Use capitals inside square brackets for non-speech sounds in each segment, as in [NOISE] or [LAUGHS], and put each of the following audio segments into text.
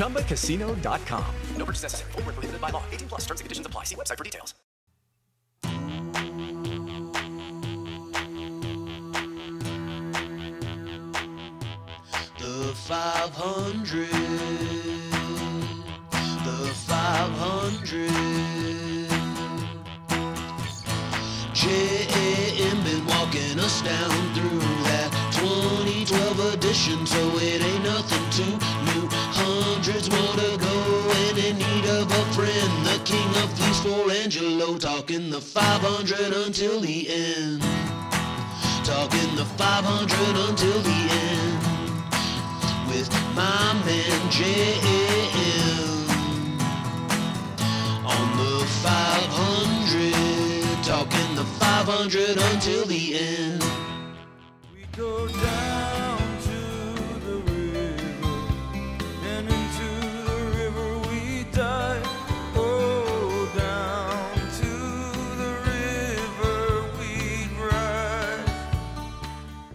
ChumbaCasino.com. No purchase necessary. Full prohibited by law. 18 plus terms and conditions apply. See website for details. The 500. The 500. J.A.M. been walking us down through that 2012 edition, so it ain't nothing too to go, and in need of a friend. The king of fleece for Angelo, talking the 500 until the end. Talking the 500 until the end. With my man JM on the 500 talking the 500 until the end. We go down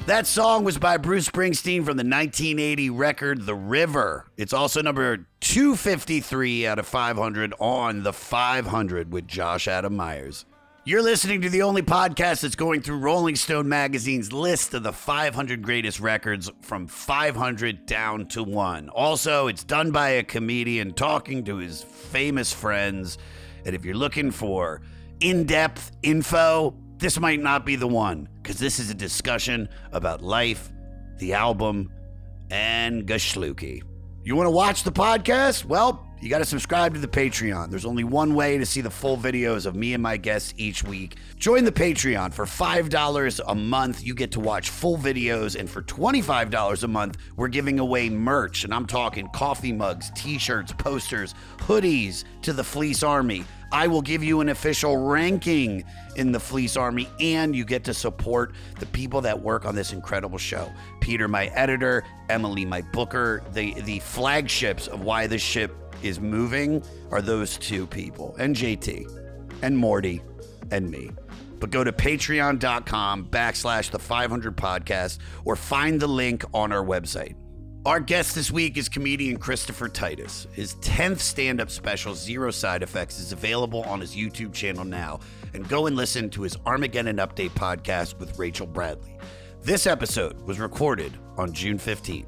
That song was by Bruce Springsteen from the 1980 record The River. It's also number 253 out of 500 on the 500 with Josh Adam Myers. You're listening to the only podcast that's going through Rolling Stone magazine's list of the 500 greatest records from 500 down to 1. Also, it's done by a comedian talking to his famous friends. And if you're looking for in depth info, this might not be the one because this is a discussion about life, the album, and Gashluki. You want to watch the podcast? Well, you got to subscribe to the Patreon. There's only one way to see the full videos of me and my guests each week. Join the Patreon for $5 a month. You get to watch full videos, and for $25 a month, we're giving away merch. And I'm talking coffee mugs, t shirts, posters, hoodies to the Fleece Army. I will give you an official ranking in the Fleece Army, and you get to support the people that work on this incredible show. Peter, my editor, Emily, my booker, the the flagships of why this ship is moving are those two people, and JT, and Morty, and me. But go to patreon.com backslash the 500 podcast or find the link on our website. Our guest this week is comedian Christopher Titus. His 10th stand up special, Zero Side Effects, is available on his YouTube channel now. And go and listen to his Armageddon Update podcast with Rachel Bradley. This episode was recorded on June 15th.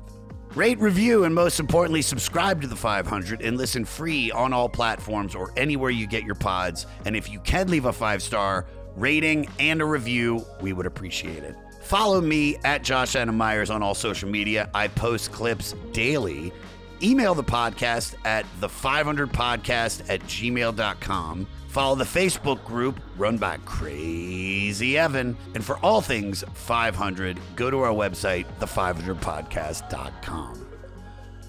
Rate, review, and most importantly, subscribe to the 500 and listen free on all platforms or anywhere you get your pods. And if you can leave a five star rating and a review, we would appreciate it. Follow me at Josh Adam Myers on all social media. I post clips daily. Email the podcast at the500podcast at gmail.com. Follow the Facebook group run by Crazy Evan. And for all things 500, go to our website, the500podcast.com.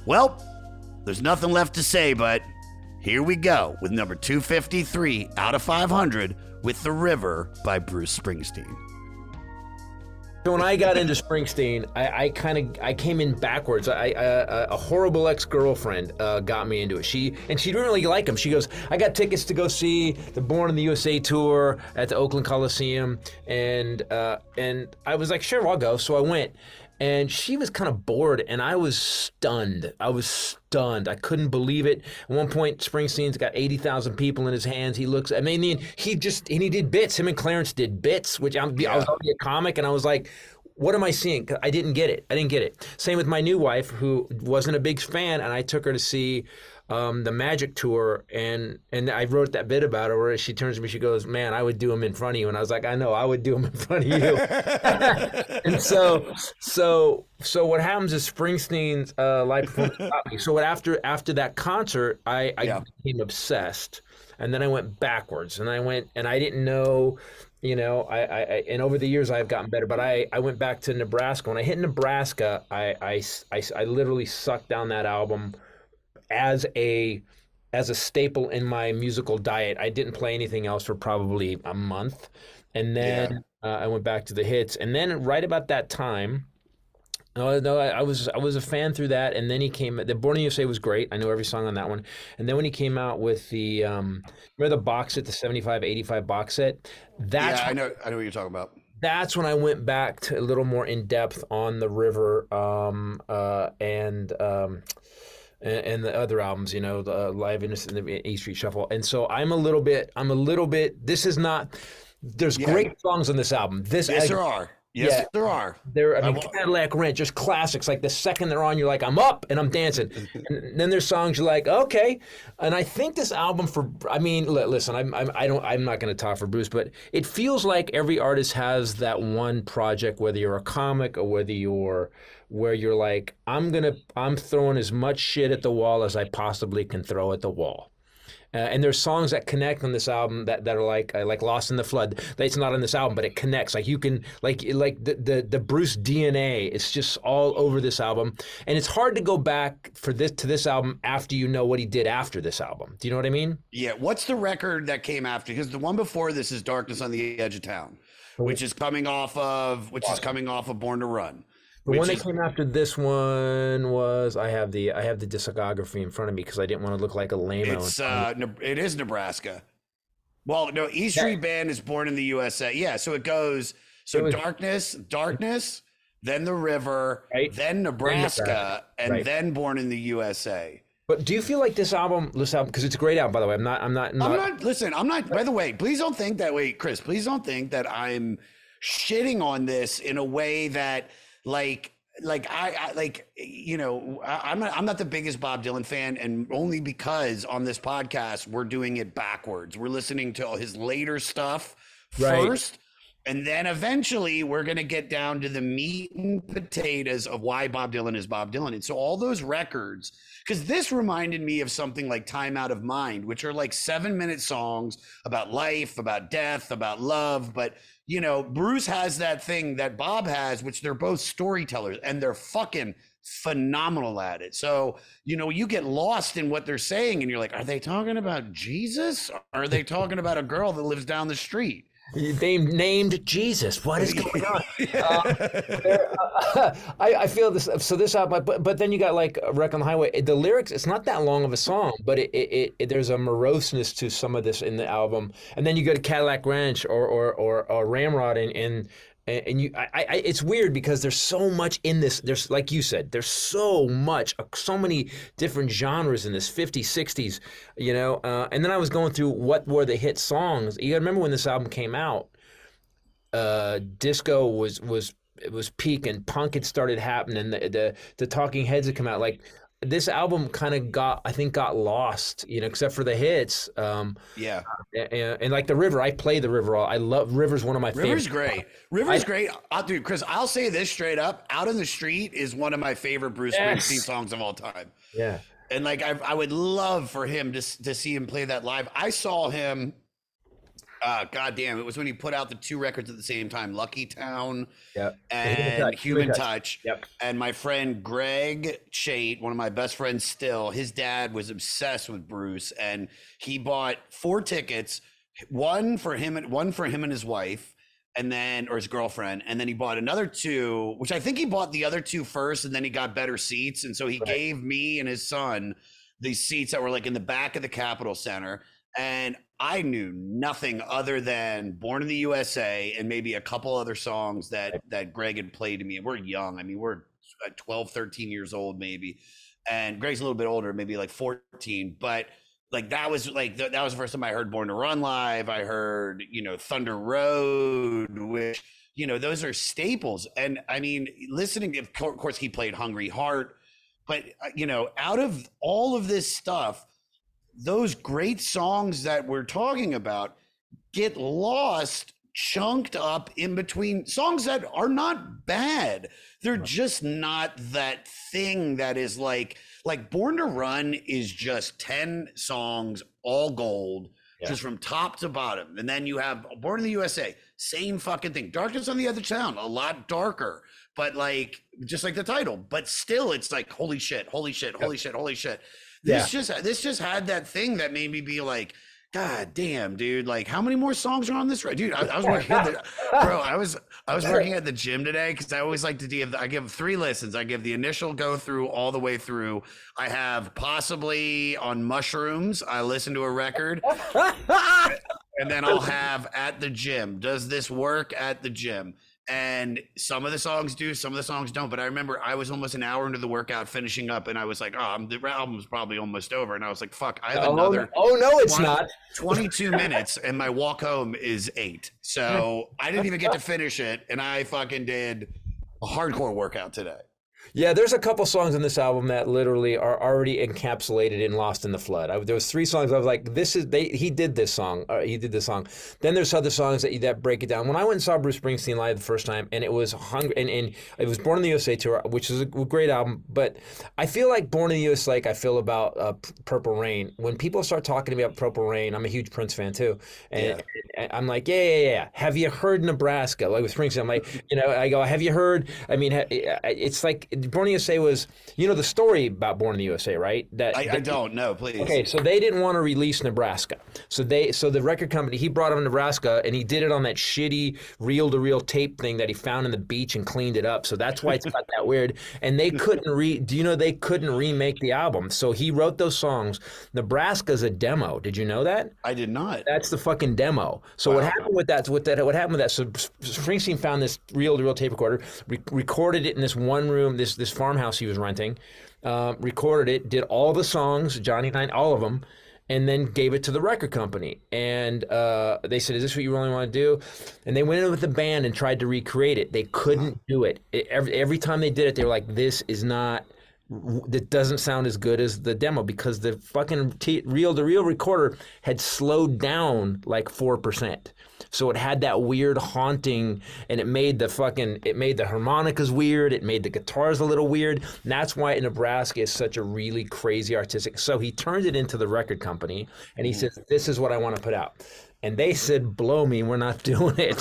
Well, there's nothing left to say, but here we go with number 253 out of 500 with The River by Bruce Springsteen. So when I got into Springsteen, I, I kind of I came in backwards. I, I a horrible ex girlfriend uh, got me into it. She and she didn't really like him. She goes, I got tickets to go see the Born in the USA tour at the Oakland Coliseum, and uh, and I was like, sure, I'll go. So I went, and she was kind of bored, and I was stunned. I was stunned. I couldn't believe it. At one point, Springsteen's got eighty thousand people in his hands. He looks. I mean, he just and he did bits. Him and Clarence did bits, which I'm, I was already a comic, and I was like. What am I seeing? 'Cause I didn't get it. I didn't get it. Same with my new wife, who wasn't a big fan, and I took her to see um, the Magic Tour, and and I wrote that bit about her where she turns to me, she goes, "Man, I would do them in front of you," and I was like, "I know, I would do them in front of you." [LAUGHS] and so, so, so what happens is Springsteen's uh, live performance. So what after after that concert, I, I Yeah. became obsessed, and then I went backwards, and I went and I didn't know. You know, I, I, I and over the years I've gotten better, but I, I went back to Nebraska. When I hit Nebraska, I, I, I, I literally sucked down that album as a as a staple in my musical diet. I didn't play anything else for probably a month, and then uh, I went back to the hits. And then right about that time, no, no, I, I was I was a fan through that, and then he came. The Born in USA was great. I know every song on that one. And then when he came out with the um, remember the box set, the 75, 85 box set. That's yeah, I when- know. I know what you're talking about. that's when I went back to a little more in depth on the river um, uh, and um, and, and the other albums, you know, the uh, Live Innocent, the E Street Shuffle. And so I'm a little bit, I'm a little bit. This is not. There's Yeah. great songs on this album. This Yes, I- there are. Yes, Yeah. there are. there, I mean, wa- Cadillac Ranch, just classics. Like the second they're on, you're like, I'm up and I'm dancing. [LAUGHS] and then there's songs you're like, okay. And I think this album for, I mean, listen, I'm, I'm, I don't, I'm not going to talk for Bruce, but it feels like every artist has that one project, whether you're a comic or whether you're, where you're like, I'm gonna, I'm throwing as much shit at the wall as I possibly can throw at the wall. Uh, and there's songs that connect on this album that, that are like uh, like Lost in the Flood. It's not on this album, but it connects. Like you can like like the, the the Bruce DNA. It's just all over this album, and it's hard to go back for this to this album after you know what he did after this album. Do you know what I mean? Yeah. What's the record that came after? Because the one before this is "Darkness on the Edge of Town," which is coming off of which is coming off of "Born to Run." The which one that is- came after this one was I have the I have the discography in front of me because I didn't want to look like a lame. It's uh, it is Nebraska. Well, no, E Street Band is born in the USA. Yeah, so it goes so It was- darkness, darkness, then the river, Right. then Nebraska, Nebraska. and Right. then born in the USA. But do you feel like this album, this album, because it's a great album, by the way. I'm not, I'm not, I'm not listen, I'm not by the way, please don't think that way, Chris. Please don't think that I'm shitting on this in a way that like like I, I like you know I, I'm not I'm not the biggest Bob Dylan fan, and only because on this podcast we're doing it backwards. We're listening to his later stuff Right. first, and then eventually we're gonna get down to the meat and potatoes of why Bob Dylan is Bob Dylan. And so all those records, because this reminded me of something like Time Out of Mind, which are like seven minute songs about life, about death, about love, but you know, Bruce has that thing that Bob has, which they're both storytellers and they're fucking phenomenal at it. So, you know, you get lost in what they're saying and you're like, are they talking about Jesus? Are they talking about a girl that lives down the street? They named Jesus. What is going on? [LAUGHS] Uh, [LAUGHS] I, I feel this. So this album, but but then you got like Wreck on the Highway. The lyrics, it's not that long of a song, but it, it, it, there's a moroseness to some of this in the album. And then you go to Cadillac Ranch or or or, or Ramrod, and and and you, I, I, it's weird because there's so much in this. There's like you said, there's so much, uh, so many different genres in this 50s, 60s, you know. Uh, and then I was going through what were the hit songs. You got to remember when this album came out uh, disco was was it was peaking. Punk had started happening. The the, the Talking Heads had come out. Like this album kind of got I think got lost. You know, except for the hits. Um, Yeah. and, and like the River, I play the River. all I love River's one of my River's favorites. great. River's I- great. I'll do Chris. I'll say this straight up. Out in the street is one of my favorite Bruce Yes. Springsteen songs of all time. Yeah. And like I, I would love for him to to see him play that live. I saw him. Uh, God damn! It was when he put out the two records at the same time, Lucky Town Yep. and Human Touch. Yep. And my friend Greg Chait, one of my best friends still, his dad was obsessed with Bruce, and he bought four tickets, one for him and one for him and his wife, and then or his girlfriend, and then he bought another two, which I think he bought the other two first, and then he got better seats, and so he gave me and his son these seats that were like in the back of the Capitol Center. And I knew nothing other than Born in the USA and maybe a couple other songs that that Greg had played to me. We're young. I mean, we're uh, 12, 13 years old, maybe. And Greg's a little bit older, maybe like 14. But like that was like th- that was the first time I heard Born to Run live. I heard, you know, Thunder Road, which, you know, those are staples. And I mean, listening, of course, he played Hungry Heart. But, uh, you know, out of all of this stuff, those great songs that we're talking about get lost chunked up in between songs that are not bad. They're just not that thing that is like like born to run is just 10 songs all gold just from top to bottom. And then you have born in the usa same fucking thing. Darkness on the other town a lot darker but like just like the title but still it's like holy shit holy shit holy shit holy shit This just this just had that thing that made me be like, God damn, dude! Like, how many more songs are on this? Dude, I, I was working, at the, [LAUGHS] bro. I was I was working at the gym today because I always like to give. I give three listens. I give the initial go through all the way through. I have possibly on mushrooms. I listen to a record, [LAUGHS] and then I'll have at the gym. Does this work at the gym? And some of the songs do, some of the songs don't. But I remember I was almost an hour into the workout, finishing up, and I was like, "Oh, the album's probably almost over." And I was like, "Fuck, I have Oh, another." oh no, it's 20 not. [LAUGHS] 22 minutes and my walk home is eight. So I didn't even get to finish it. And I fucking did a hardcore workout today. Yeah, there's a couple songs on this album that literally are already encapsulated in "Lost in the Flood." I, there was three songs I was like, "This is they." He did this song. Uh, he did this song. Then there's other songs that that break it down. When I went and saw Bruce Springsteen live the first time, and it was hungry, and, and it was Born in the USA tour, which is a great album. But I feel like Born in the USA, like I feel about uh, Purple Rain. When people start talking to me about Purple Rain, I'm a huge Prince fan too, and, and I'm like, yeah, yeah, yeah. Have you heard Nebraska? Like with Springsteen, I'm like, [LAUGHS] you know, I go, have you heard? I mean, it's like Born in the USA was, you know, the story about Born in the USA, right? That I, I don't know, please. Okay, so they didn't want to release Nebraska. So they so the record company he brought him Nebraska and he did it on that shitty reel to reel tape thing that he found in the beach and cleaned it up. So that's why it's got that weird. And they [LAUGHS] couldn't re do you know they couldn't remake the album. So he wrote those songs. Nebraska's a demo. Did you know that? I did not. That's the fucking demo. So what happened with that? With that, what happened with that? So Springsteen found this reel-to-reel tape recorder, re- recorded it in this one room, this this farmhouse he was renting, um, recorded it, did all the songs, Johnny Nine, all of them, and then gave it to the record company. And uh, they said, "Is this what you really want to do?" And they went in with the band and tried to recreate it. They couldn't do it. it every, every time they did it, they were like, "This is not." that doesn't sound as good as the demo because the fucking t- reel-to-reel recorder had slowed down like four percent. So it had that weird haunting, and it made the fucking it made the harmonicas weird. It made the guitars a little weird. And that's why Nebraska is such a really crazy artistic. So he turned it into the record company, and he hmm. says, "This is what I want to put out." And they said, "Blow me, we're not [LAUGHS] doing it."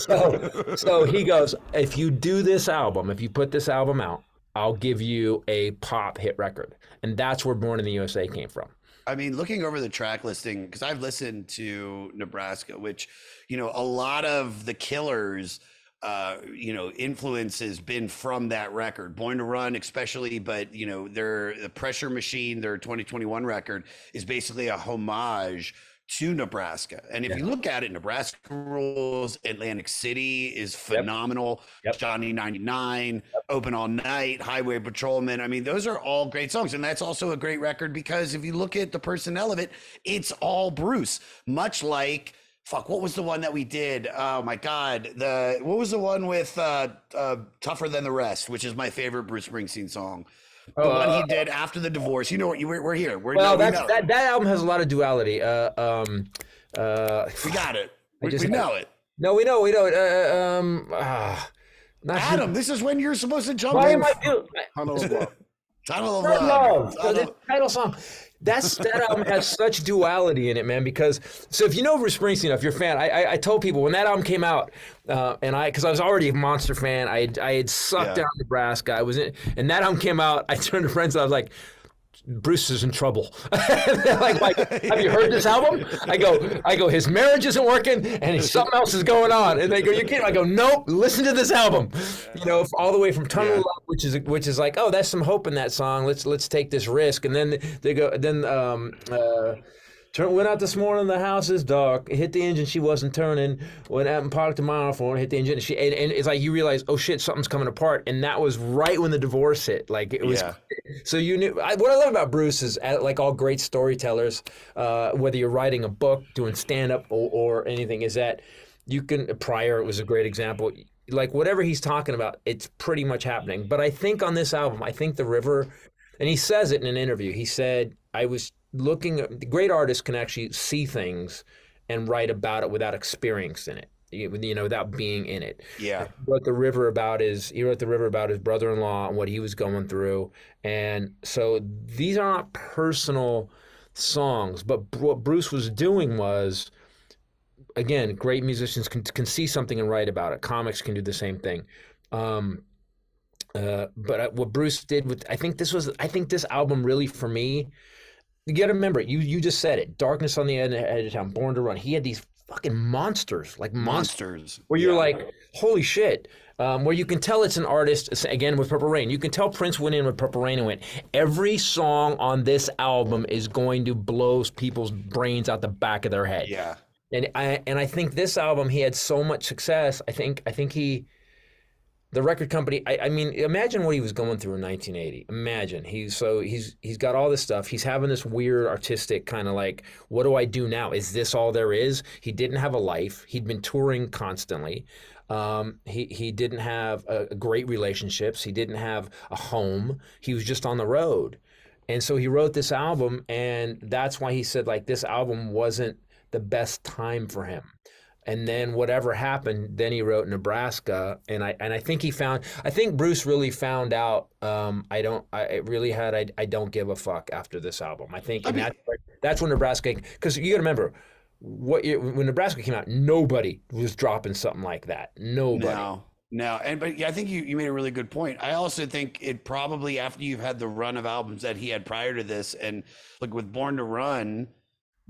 so, so he goes, "If you do this album, if you put this album out." I'll give you a pop hit record. And that's where Born in the USA came from. I mean, looking over the track listing, because I've listened to Nebraska, which, you know, a lot of the killers, uh, you know, influence has been from that record. Born to Run, especially, but, you know, their the Pressure Machine, their 2021 record, is basically a homage to Nebraska. And if you look at it, Nebraska rules, Atlantic City is phenomenal. Yep. Johnny 99, Open All Night, Highway Patrolman. I mean, those are all great songs. And that's also a great record because if you look at the personnel of it, it's all Bruce, much like. Fuck, what was the one that we did? Oh my God. The what was the one with uh, uh Tougher Than the Rest, which is my favorite Bruce Springsteen song. The one he did after the divorce. You know what? You we're, we're here. We're Well, no, we that's, that, that album has a lot of duality. Uh, um, uh, we got it. [SIGHS] We, just we had- know it. no, we know, we know. it. Uh, um, ah, not Adam, this is when you're supposed to jump Why in. am I doing? Tunnel of Love. [LAUGHS] Tunnel of Red Love. Love. So Tunnel- the title song. That's that album [LAUGHS] has such duality in it, man. Because so if you know Bruce Springsteen, if you're a fan, I, I, I told people when that album came out, uh, and I because I was already a monster fan, I had, I had sucked Yeah. down Nebraska. I was in, and that album came out. I [LAUGHS] turned to friends, and I was like. Bruce is in trouble. [LAUGHS] Like, like, have you heard this album? I go, I go, his marriage isn't working, and something else is going on. And they go, you're kidding? I go, nope. Listen to this album. You know, all the way from Tunnel Yeah. Love, which is which is like, oh, that's some hope in that song. Let's let's take this risk. And then they go, then um, uh, turn, went out this morning. The house is dark. Hit the engine. She wasn't turning. Went out and parked a mile for hit the engine. She and, and it's like you realize, oh shit, something's coming apart. And that was right when the divorce hit. Like it was. Yeah. So you knew I, what I love about Bruce is uh, like all great storytellers, uh, whether you're writing a book, doing stand up, or, or anything, is that you can. Pryor was a great example. Like whatever he's talking about, it's pretty much happening. But I think on this album, I think the river, and he says it in an interview. He said, "I was looking. at Great artists can actually see things and write about it without experiencing it." You know, without being in it Yeah. wrote the river about his he wrote the river about his brother-in-law and what he was going through and so these are not personal songs but what bruce was doing was again great musicians can, can see something and write about it comics can do the same thing um, Uh, but uh, what Bruce did with, I think this was, I think this album really for me, you got to remember, you you just said it, Darkness on the Edge Edge of Town, Born to Run. He had these fucking monsters, like monsters, Monsters. where you're Yeah. like, holy shit. Um, where you can tell it's an artist again with Purple Rain. You can tell Prince went in with Purple Rain and went. Every song on this album is going to blow people's brains out the back of their head. Yeah. And I and I think this album he had so much success. I think I think he the record company I, I mean imagine what he was going through in 1980 imagine. He's so he's he's got all this stuff. He's having this weird artistic kind of like what do i do now? Is this all there is? He didn't have a life. He'd been touring constantly. Um, he he didn't have a, great relationships. He didn't have a home. He was just on the road. And so he wrote this album and that's why he said like this album wasn't the best time for him and then whatever happened, then he wrote Nebraska, and I and I think he found. I think Bruce really found out. Um, I don't. I it really had. I, I don't give a fuck after this album. I think, and that's that's when Nebraska. Because you got to remember, what year, when Nebraska came out, nobody was dropping something like that. Nobody. No, no, and but yeah, I think you, you made a really good point. I also think it probably after you've had the run of albums that he had prior to this, and like with Born to Run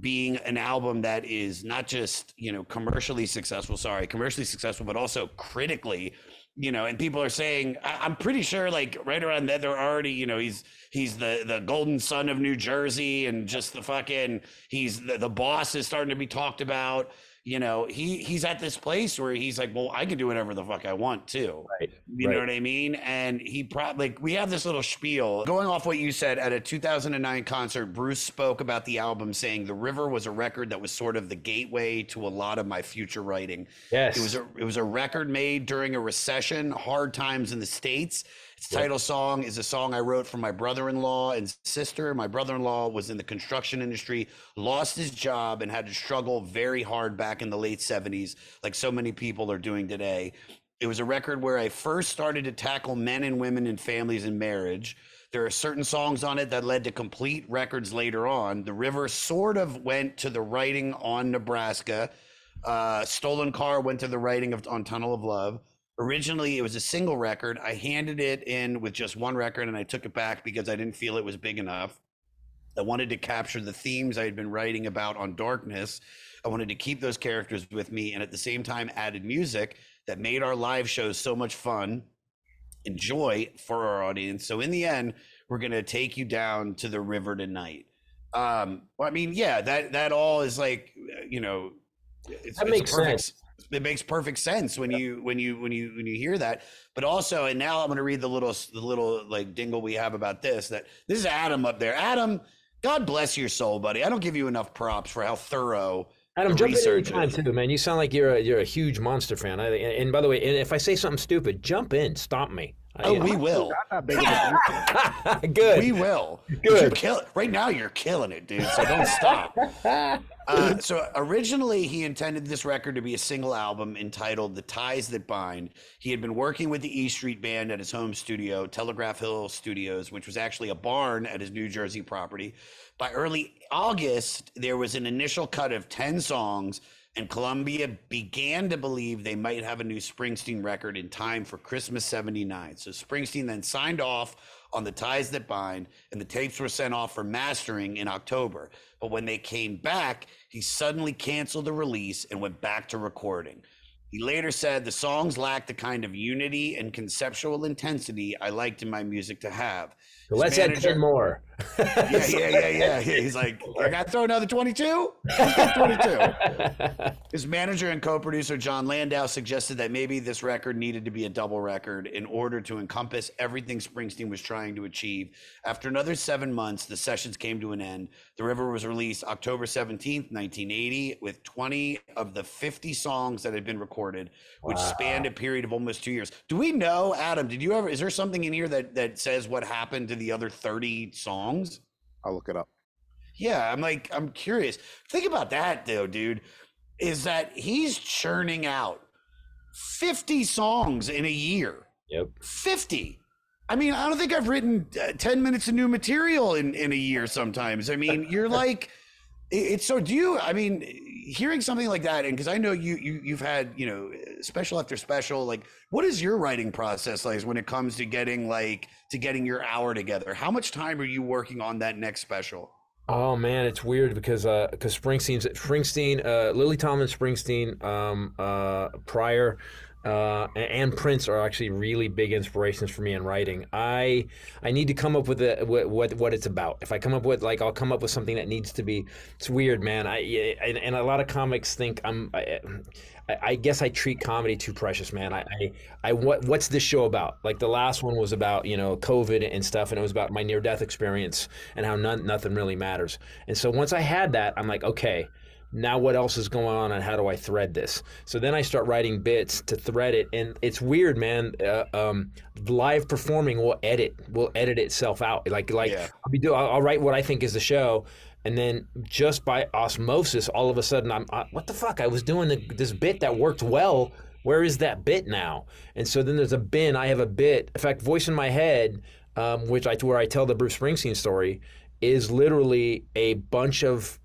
being an album that is not just you know commercially successful, sorry, commercially successful, but also critically. You know, and people are saying, I, I'm pretty sure, like right around that, they're already, you know, he's he's the the golden son of New Jersey, and just the fucking, he's the, the boss is starting to be talked about you know, he he's at this place where he's like, well, I can do whatever the fuck I want too. Right. You know what I mean? And he probably like we have this little spiel going off what you said at a 2009 concert. Bruce spoke about the album, saying the River was a record that was sort of the gateway to a lot of my future writing. Yes. It was a it was a record made during a recession, hard times in the states. Its title song is a song I wrote for my brother-in-law and sister. My brother-in-law was in the construction industry, lost his job, and had to struggle very hard back in the late 70s, like so many people are doing today. It was a record where I first started to tackle men and women and families and marriage. There are certain songs on it that led to complete records later on. The River sort of went to the writing on Nebraska. Uh, Stolen Car went to the writing of on Tunnel of Love. Originally, it was a single record. I handed it in with just one record and I took it back because I didn't feel it was big enough. I wanted to capture the themes I had been writing about on Darkness. I wanted to keep those characters with me and at the same time added music that made our live shows so much fun and joy for our audience. So in the end, we're going to take you down to the river tonight. Um, well, I mean, yeah, that that all is like, uh, you know, it's, That it's makes perfect, sense. It makes perfect sense when you when you when you when you hear that. But also, and now I'm going to read the little the little like dingle we have about this. That this is Adam up there. Adam, God bless your soul, buddy. I don't give you enough props for how thorough Adam, jump in research is. too, man. You sound like you're a, you're a huge monster fan. I, and by the way, if I say something stupid, jump in, stop me. Oh, I- we will. [LAUGHS] good. We will. Good. You're kill- right now, you're killing it, dude. So don't stop. [LAUGHS] Uh, so originally, he intended this record to be a single album entitled "The Ties That Bind." He had been working with the E Street Band at his home studio, Telegraph Hill Studios, which was actually a barn at his New Jersey property. By early August, there was an initial cut of ten songs, and Columbia began to believe they might have a new Springsteen record in time for Christmas '79. So Springsteen then signed off on the ties that bind, and the tapes were sent off for mastering in October. But when they came back, he suddenly canceled the release and went back to recording. He later said the songs lacked the kind of unity and conceptual intensity I liked in my music to have. So let's add manager- ten more. Yeah, yeah, yeah, yeah. He's like, I got to throw another 22? 22. [LAUGHS] His manager and co producer, Jon Landau, suggested that maybe this record needed to be a double record in order to encompass everything Springsteen was trying to achieve. After another seven months, the sessions came to an end. The River was released October 17th, 1980, with 20 of the 50 songs that had been recorded, which spanned a period of almost two years. Do we know, Adam, did you ever, is there something in here that, that says what happened to the other 30 songs? I'll look it up. Yeah, I'm like, I'm curious. Think about that though, dude. Is that he's churning out 50 songs in a year. Yep. 50. I mean, I don't think I've written uh, 10 minutes of new material in, in a year sometimes. I mean, you're [LAUGHS] like, It's so. Do you? I mean, hearing something like that, and because I know you, you, you've had you know special after special. Like, what is your writing process like when it comes to getting like to getting your hour together? How much time are you working on that next special? Oh man, it's weird because uh, because Springsteen's Springsteen, uh, Lily Tomlin, Springsteen, um, uh, Pryor, uh, and Prince are actually really big inspirations for me in writing. I I need to come up with a, what, what it's about. If I come up with like I'll come up with something that needs to be. It's weird, man. I and, and a lot of comics think I'm. I, I- I guess I treat comedy too precious, man. I, I, I what, what's this show about? Like the last one was about you know COVID and stuff, and it was about my near death experience and how none, nothing really matters. And so once I had that, I'm like, okay, now what else is going on, and how do I thread this? So then I start writing bits to thread it, and it's weird, man. Uh, um, live performing will edit, will edit itself out. Like like Yeah. I'll be do I'll, I'll write what I think is the show, and then just by osmosis, all of a sudden I'm I, what the fuck? I was doing the, this bit that worked well. Where is that bit now? And so then there's a bin. I have a bit. In fact, voice in my head, um, which I where I tell the Bruce Springsteen story, is literally a bunch of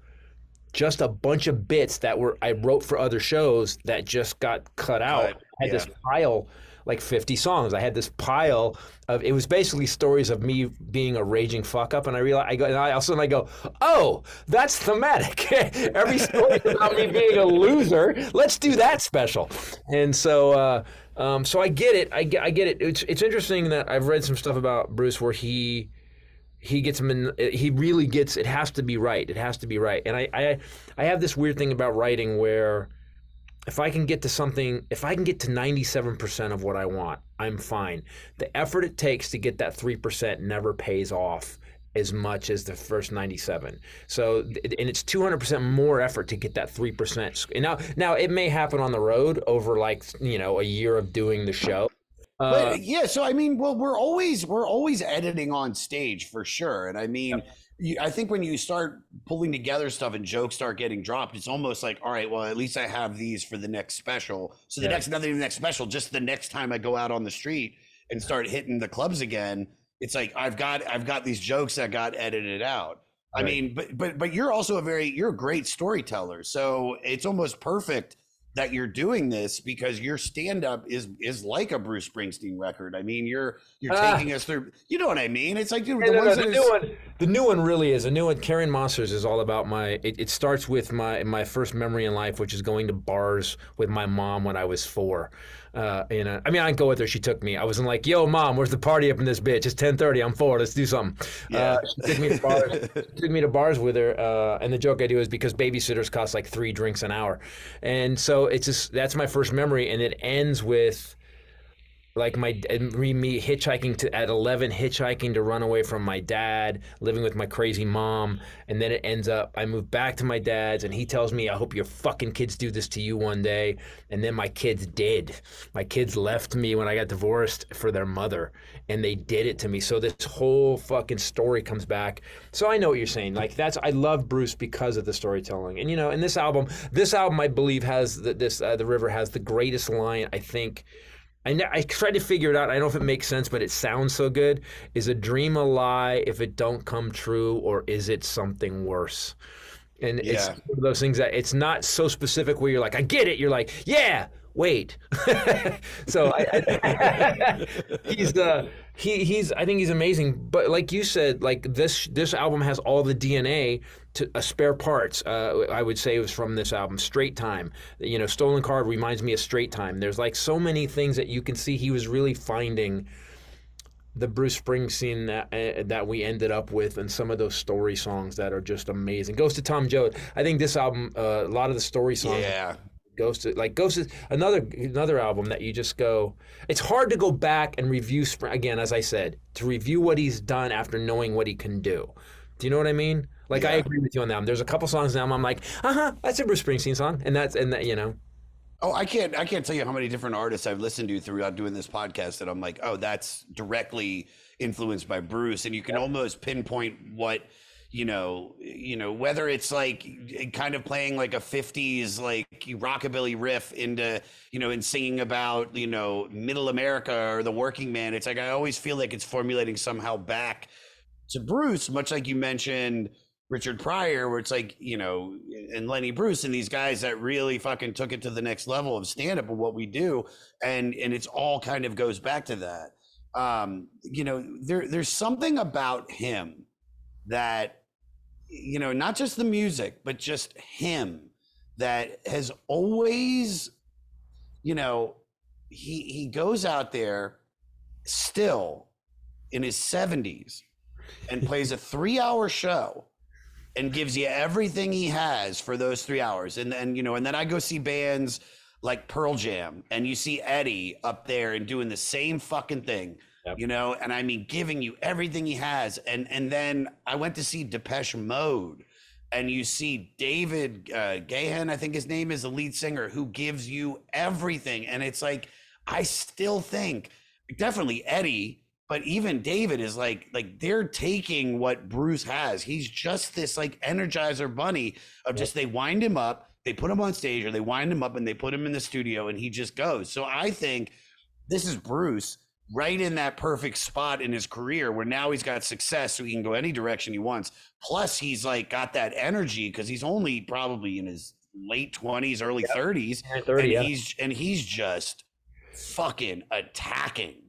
just a bunch of bits that were I wrote for other shows that just got cut out. Cut, I had this pile, like 50 songs. I had this pile of it was basically stories of me being a raging fuck up, and I realized I go and I all of a sudden I go, oh, that's thematic. [LAUGHS] Every story about me being a loser. Let's do that special. And so. Uh, um, so I get it. I get, I get it. It's it's interesting that I've read some stuff about Bruce where he he gets min- he really gets it has to be right it has to be right. And I, I i have this weird thing about writing where if i can get to something if i can get to 97% of what i want i'm fine. The effort it takes to get that 3% never pays off as much as the first 97 so and it's 200% more effort to get that 3% now now it may happen on the road over like you know a year of doing the show uh, But yeah, so I mean, well, we're always we're always editing on stage for sure, and I mean, you, I think when you start pulling together stuff and jokes start getting dropped, it's almost like, all right, well, at least I have these for the next special. So the Yeah. next, nothing the next special, just the next time I go out on the street and start hitting the clubs again, it's like I've got I've got these jokes that got edited out. I mean, but but but you're also a very you're a great storyteller, so it's almost perfect that you're doing this because your stand up is is like a Bruce Springsteen record. I mean, you're you're Ah. taking us through. You know what I mean? It's like dude, the no, no, the that new is- one, the new one really is a new one. Karen Monsters is all about my. It, it starts with my my first memory in life, which is going to bars with my mom when I was four. Uh, and uh, I mean, I didn't go with her; she took me. I wasn't like, "Yo, mom, where's the party up in this bitch? It's 10:30. I'm four. Let's do something." Yeah. Uh, she took me to bars. [LAUGHS] she took me to bars with her, uh, and the joke I do is because babysitters cost like three drinks an hour, and so it's just that's my first memory, and it ends with like my me hitchhiking to at 11 hitchhiking to run away from my dad living with my crazy mom and then it ends up i move back to my dad's and he tells me i hope your fucking kids do this to you one day and then my kids did. My kids left me when i got divorced for their mother and they did it to me. So this whole fucking story comes back. So i know what you're saying. Like that's i love bruce because of the storytelling. And you know in this album this album i believe has the, this uh, the river has the greatest line i think I, ne- I tried to figure it out. I don't know if it makes sense, but it sounds so good. Is a dream a lie if it don't come true, or is it something worse? And it's Yeah. one of those things that it's not so specific where you're like, I get it. You're like, yeah, wait. [LAUGHS] so I, I, [LAUGHS] he's uh, he he's I think he's amazing. But like you said, like this this album has all the DNA to uh, spare parts. Uh, I would say it was from this album, Straight Time. You know, Stolen Car reminds me of Straight Time. There's like so many things that you can see he was really finding the Bruce Springsteen that uh, that we ended up with, and some of those story songs that are just amazing. Ghost of Tom Joad. I think this album, uh, a lot of the story songs Yeah. Ghost like Ghost is another another album that you just go. It's hard to go back and review again, as I said, to review what he's done after knowing what he can do. Do you know what I mean? Like I agree with you on that. There's a couple songs now I'm like, uh huh, that's a Bruce Springsteen song, and that's and that you know, Oh, I can't I can't tell you how many different artists I've listened to throughout doing this podcast that I'm like, oh, that's directly influenced by Bruce, and you can almost pinpoint what you know, you know, whether it's like kind of playing like a '50s like rockabilly riff into, you know, and singing about you know Middle America or the working man. It's like I always feel like it's formulating somehow back to Bruce, much like you mentioned Richard Pryor, where it's like, you know, and Lenny Bruce and these guys that really fucking took it to the next level of stand up and what we do. And and it's all kind of goes back to that. Um, you know, there there's something about him that, you know, not just the music, but just him that has always, you know, he he goes out there still in his 70s and plays a [LAUGHS] three hour show and gives you everything he has for those three hours. And then, you know, and then I go see bands like Pearl Jam and you see Eddie up there and doing the same fucking thing. You know, and I mean giving you everything he has. And and then I went to see Depeche Mode and you see David uh, Gahan, I think his name is the lead singer, who gives you everything. And it's like, I still think definitely Eddie, but even David is like, like they're taking what Bruce has. He's just this like energizer bunny of just they wind him up, they put him on stage, or they wind him up and they put him in the studio, and he just goes. So I think this is Bruce right in that perfect spot in his career where now he's got success so he can go any direction he wants. Plus, he's like got that energy because he's only probably in his late 20s, early 30s. 30, and yeah. he's and he's just fucking attacking.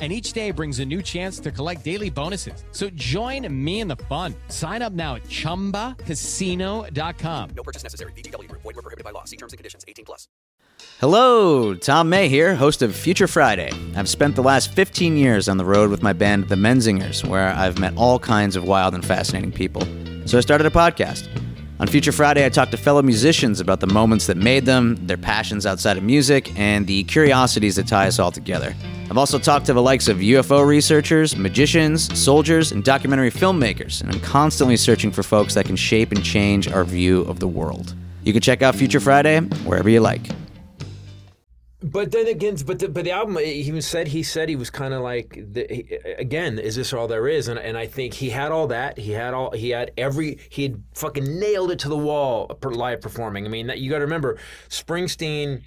And each day brings a new chance to collect daily bonuses. So join me in the fun. Sign up now at chumbacasino.com. No purchase necessary. VGW Group. Void were prohibited by law. See terms and conditions. 18 plus. Hello, Tom May here, host of Future Friday. I've spent the last 15 years on the road with my band, The Menzingers, where I've met all kinds of wild and fascinating people. So I started a podcast. On Future Friday, I talk to fellow musicians about the moments that made them, their passions outside of music, and the curiosities that tie us all together. I've also talked to the likes of UFO researchers, magicians, soldiers, and documentary filmmakers, and I'm constantly searching for folks that can shape and change our view of the world. You can check out Future Friday wherever you like. But then again, but the, but the album, eh, he was said he said he was kind of like the, he, again, is this all there is? And and I think he had all that. He had all he had every he had fucking nailed it to the wall live performing. I mean, that, you got to remember, Springsteen.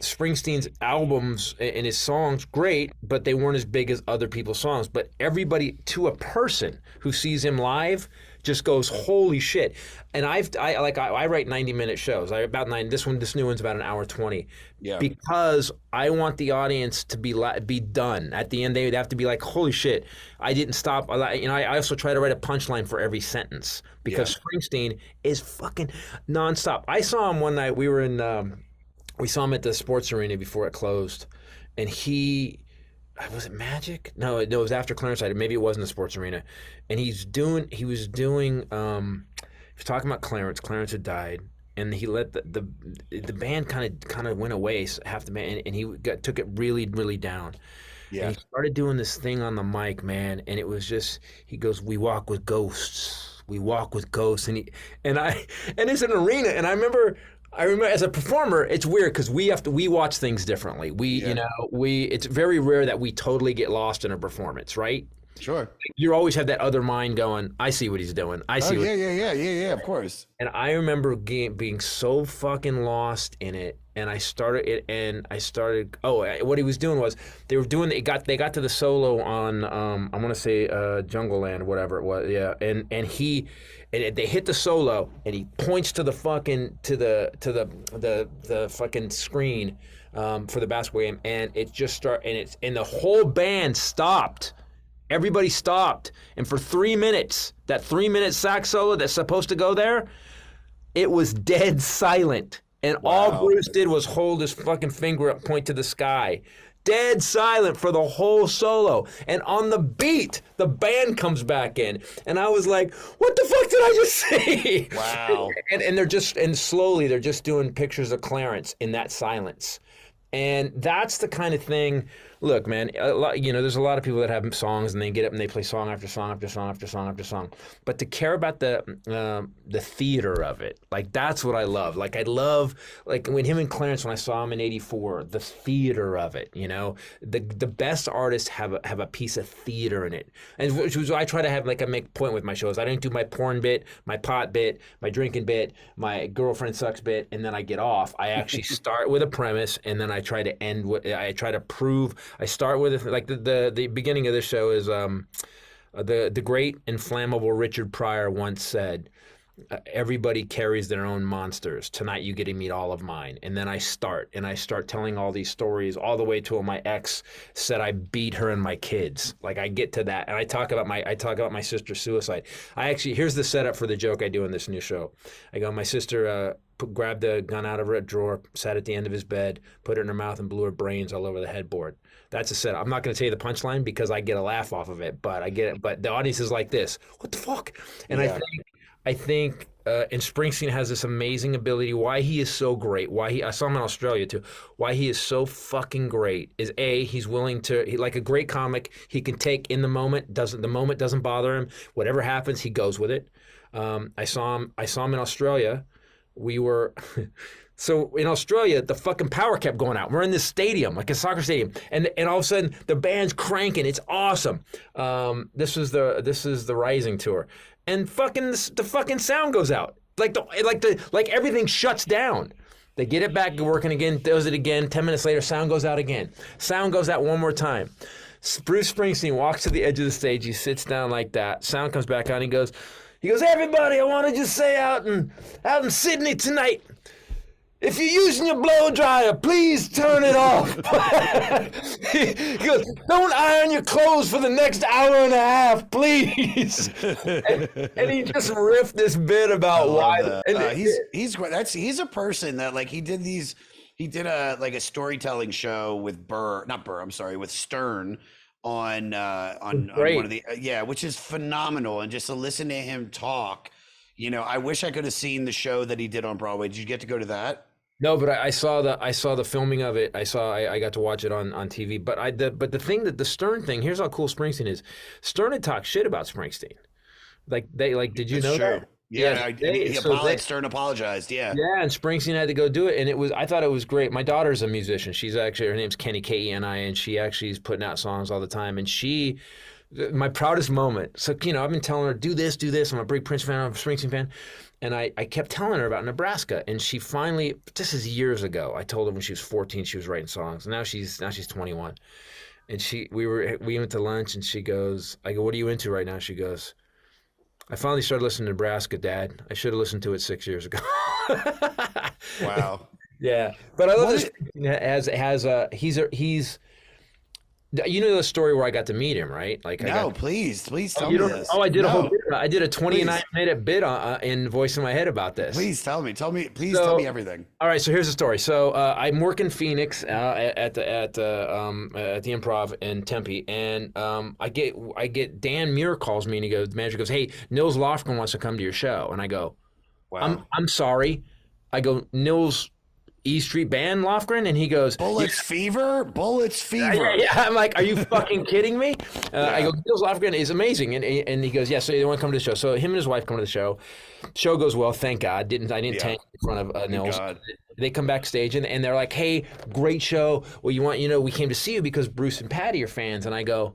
Springsteen's albums and his songs great, but they weren't as big as other people's songs. But everybody, to a person who sees him live, just goes, "Holy shit!" And I've I like I, I write ninety minute shows. I about nine. This one, this new one's about an hour twenty. Yeah. Because I want the audience to be la- be done at the end. They'd have to be like, "Holy shit!" I didn't stop. I, you know, I, I also try to write a punchline for every sentence because Springsteen is fucking nonstop. I saw him one night. We were in. Um, we saw him at the sports arena before it closed, and he was it Magic? No, no, it was after Clarence died. Maybe it wasn't the sports arena, and he's doing. He was doing. Um, he was talking about Clarence. Clarence had died, and he let the the, the band kind of kind of went away. Half the band, and, and he got took it really really down. Yeah. And he started doing this thing on the mic, man, and it was just he goes, "We walk with ghosts. We walk with ghosts." And he and I [LAUGHS] and it's an arena, and I remember. I remember as a performer, it's weird because we have to we watch things differently. We, you know, we it's very rare that we totally get lost in a performance, right? Sure. You always have that other mind going, I see what he's doing. I Oh, see what yeah, yeah, yeah, yeah, yeah, of course. and I remember being so fucking lost in it, and I started it, and I started. Oh, what he was doing was they were doing. They got they got to the solo on. Um, I want to say uh, Jungleland, whatever it was. Yeah, and and he, and they hit the solo, and he points to the fucking to the to the the the fucking screen um, for the basketball game, and it just start and it's and the whole band stopped. Everybody stopped, and for three minutes, that three-minute sax solo that's supposed to go there, it was dead silent. And all Bruce did was hold his fucking finger up, point to the sky. Dead silent for the whole solo. And on the beat, the band comes back in. And I was like, what the fuck did I just [LAUGHS] see? Wow. and, and they're just, and slowly they're just doing pictures of Clarence in that silence. And that's the kind of thing look, man, a lot, you know, there's a lot of people that have songs and they get up and they play song after song after song after song after song. But to care about the um, the theater of it, like that's what I love. Like I love like when him and Clarence when I saw him in '84, the theater of it. You know, the the best artists have a, have a piece of theater in it, and which was I try to have like a make point with my shows. I don't do my porn bit, my pot bit, my drinking bit, my girlfriend sucks bit, and then I get off. I actually [LAUGHS] start with a premise, and then I try to end with I try to prove. I start with like the the, the beginning of the show is um, uh, the the great inflammable Richard Pryor once said. Uh, everybody carries their own monsters. Tonight you get to meet all of mine. And then I start and I start telling all these stories all the way to my ex said I beat her and my kids. Like I get to that and I talk about my I talk about my sister's suicide. I actually here's the setup for the joke I do in this new show. I go my sister uh, put, grabbed a gun out of her drawer, sat at the end of his bed, put it in her mouth, and blew her brains all over the headboard. That's a setup. I'm not going to tell you the punchline because I get a laugh off of it, but I get it. But the audience is like this: "What the fuck?" And I think, I think, uh, and Springsteen has this amazing ability. Why he is so great? Why he? I saw him in Australia too. Why he is so fucking great is a he's willing to he, like a great comic. He can take in the moment. Doesn't the moment doesn't bother him. Whatever happens, he goes with it. Um, I saw him. I saw him in Australia. We were. [LAUGHS] So in Australia, the fucking power kept going out. We're in this stadium, like a soccer stadium, and and all of a sudden the band's cranking. It's awesome. Um, this is the this is the Rising tour, and fucking the, the fucking sound goes out. Like the like the like everything shuts down. They get it back working again, does it again. Ten minutes later, sound goes out again. Sound goes out one more time. Bruce Springsteen walks to the edge of the stage. He sits down like that. Sound comes back on. He goes, he goes, everybody, I want to just say out in out in Sydney tonight. If you're using your blow dryer, please turn it off. [LAUGHS] he goes, don't iron your clothes for the next hour and a half, please. and, and he just riffed this bit about why. Uh, and uh, it- he's he's. That's he's a person that like he did these. He did a like a storytelling show with Burr, not Burr. I'm sorry, with Stern on uh, on, on one of the uh, yeah, which is phenomenal. And just to listen to him talk, you know, I wish I could have seen the show that he did on Broadway. Did you get to go to that? No, but I, I saw the I saw the filming of it. I saw I, I got to watch it on, on TV. But I the but the thing that the Stern thing here's how cool Springsteen is. Stern had talked shit about Springsteen. Like they like did you That's know true. that? Yeah, I, they- he so apologized. they- Stern apologized. Yeah. Yeah, and Springsteen had to go do it, and it was. I thought it was great. My daughter's a musician. She's actually her name's Kenny K E N I, and she actually is putting out songs all the time. And she, my proudest moment. So you know, I've been telling her do this, do this. I'm a big Prince fan. I'm a Springsteen fan, and I, I kept telling her about Nebraska, and she finally. This is years ago. I told her when she was 14, she was writing songs. Now she's now she's 21, and she we were we went to lunch, and she goes, I go, what are you into right now? She goes. I finally started listening to Nebraska, Dad. I should have listened to it six years ago. [LAUGHS] Wow. Yeah, but I love What this. Has has a he's a he's. You know the story where I got to meet him, right? Like I no, got, please, please Oh, tell you me this. oh, I did a whole bit, I did a 29 Please. minute bit on, uh, in voice in my head about this. Please tell me. Tell me. Please So- tell me everything. All right, so here's the story. So uh, I'm working Phoenix uh, at the at the um, at the Improv in Tempe, and um, I get I get Dan Muir calls me and he goes, the manager goes, "Hey, Nils Lofgren wants to come to your show," and I go, Wow. "I'm I'm sorry," I go, "Nils E Street Band Lofgren," and he goes, Bullets fever. Bullets fever. yeah, yeah, I'm like, are you [LAUGHS] fucking kidding me? Uh, I go, Nils Lofgren is amazing, and and he goes, yeah. So they want to come to the show. So him and his wife come to the show. Show goes well, thank God. Didn't I didn't Yeah. tank in front of uh, Nils. God. They come backstage and, and they're like, hey, great show. Well, you want you know we came to see you because Bruce and Patty are fans, and I go.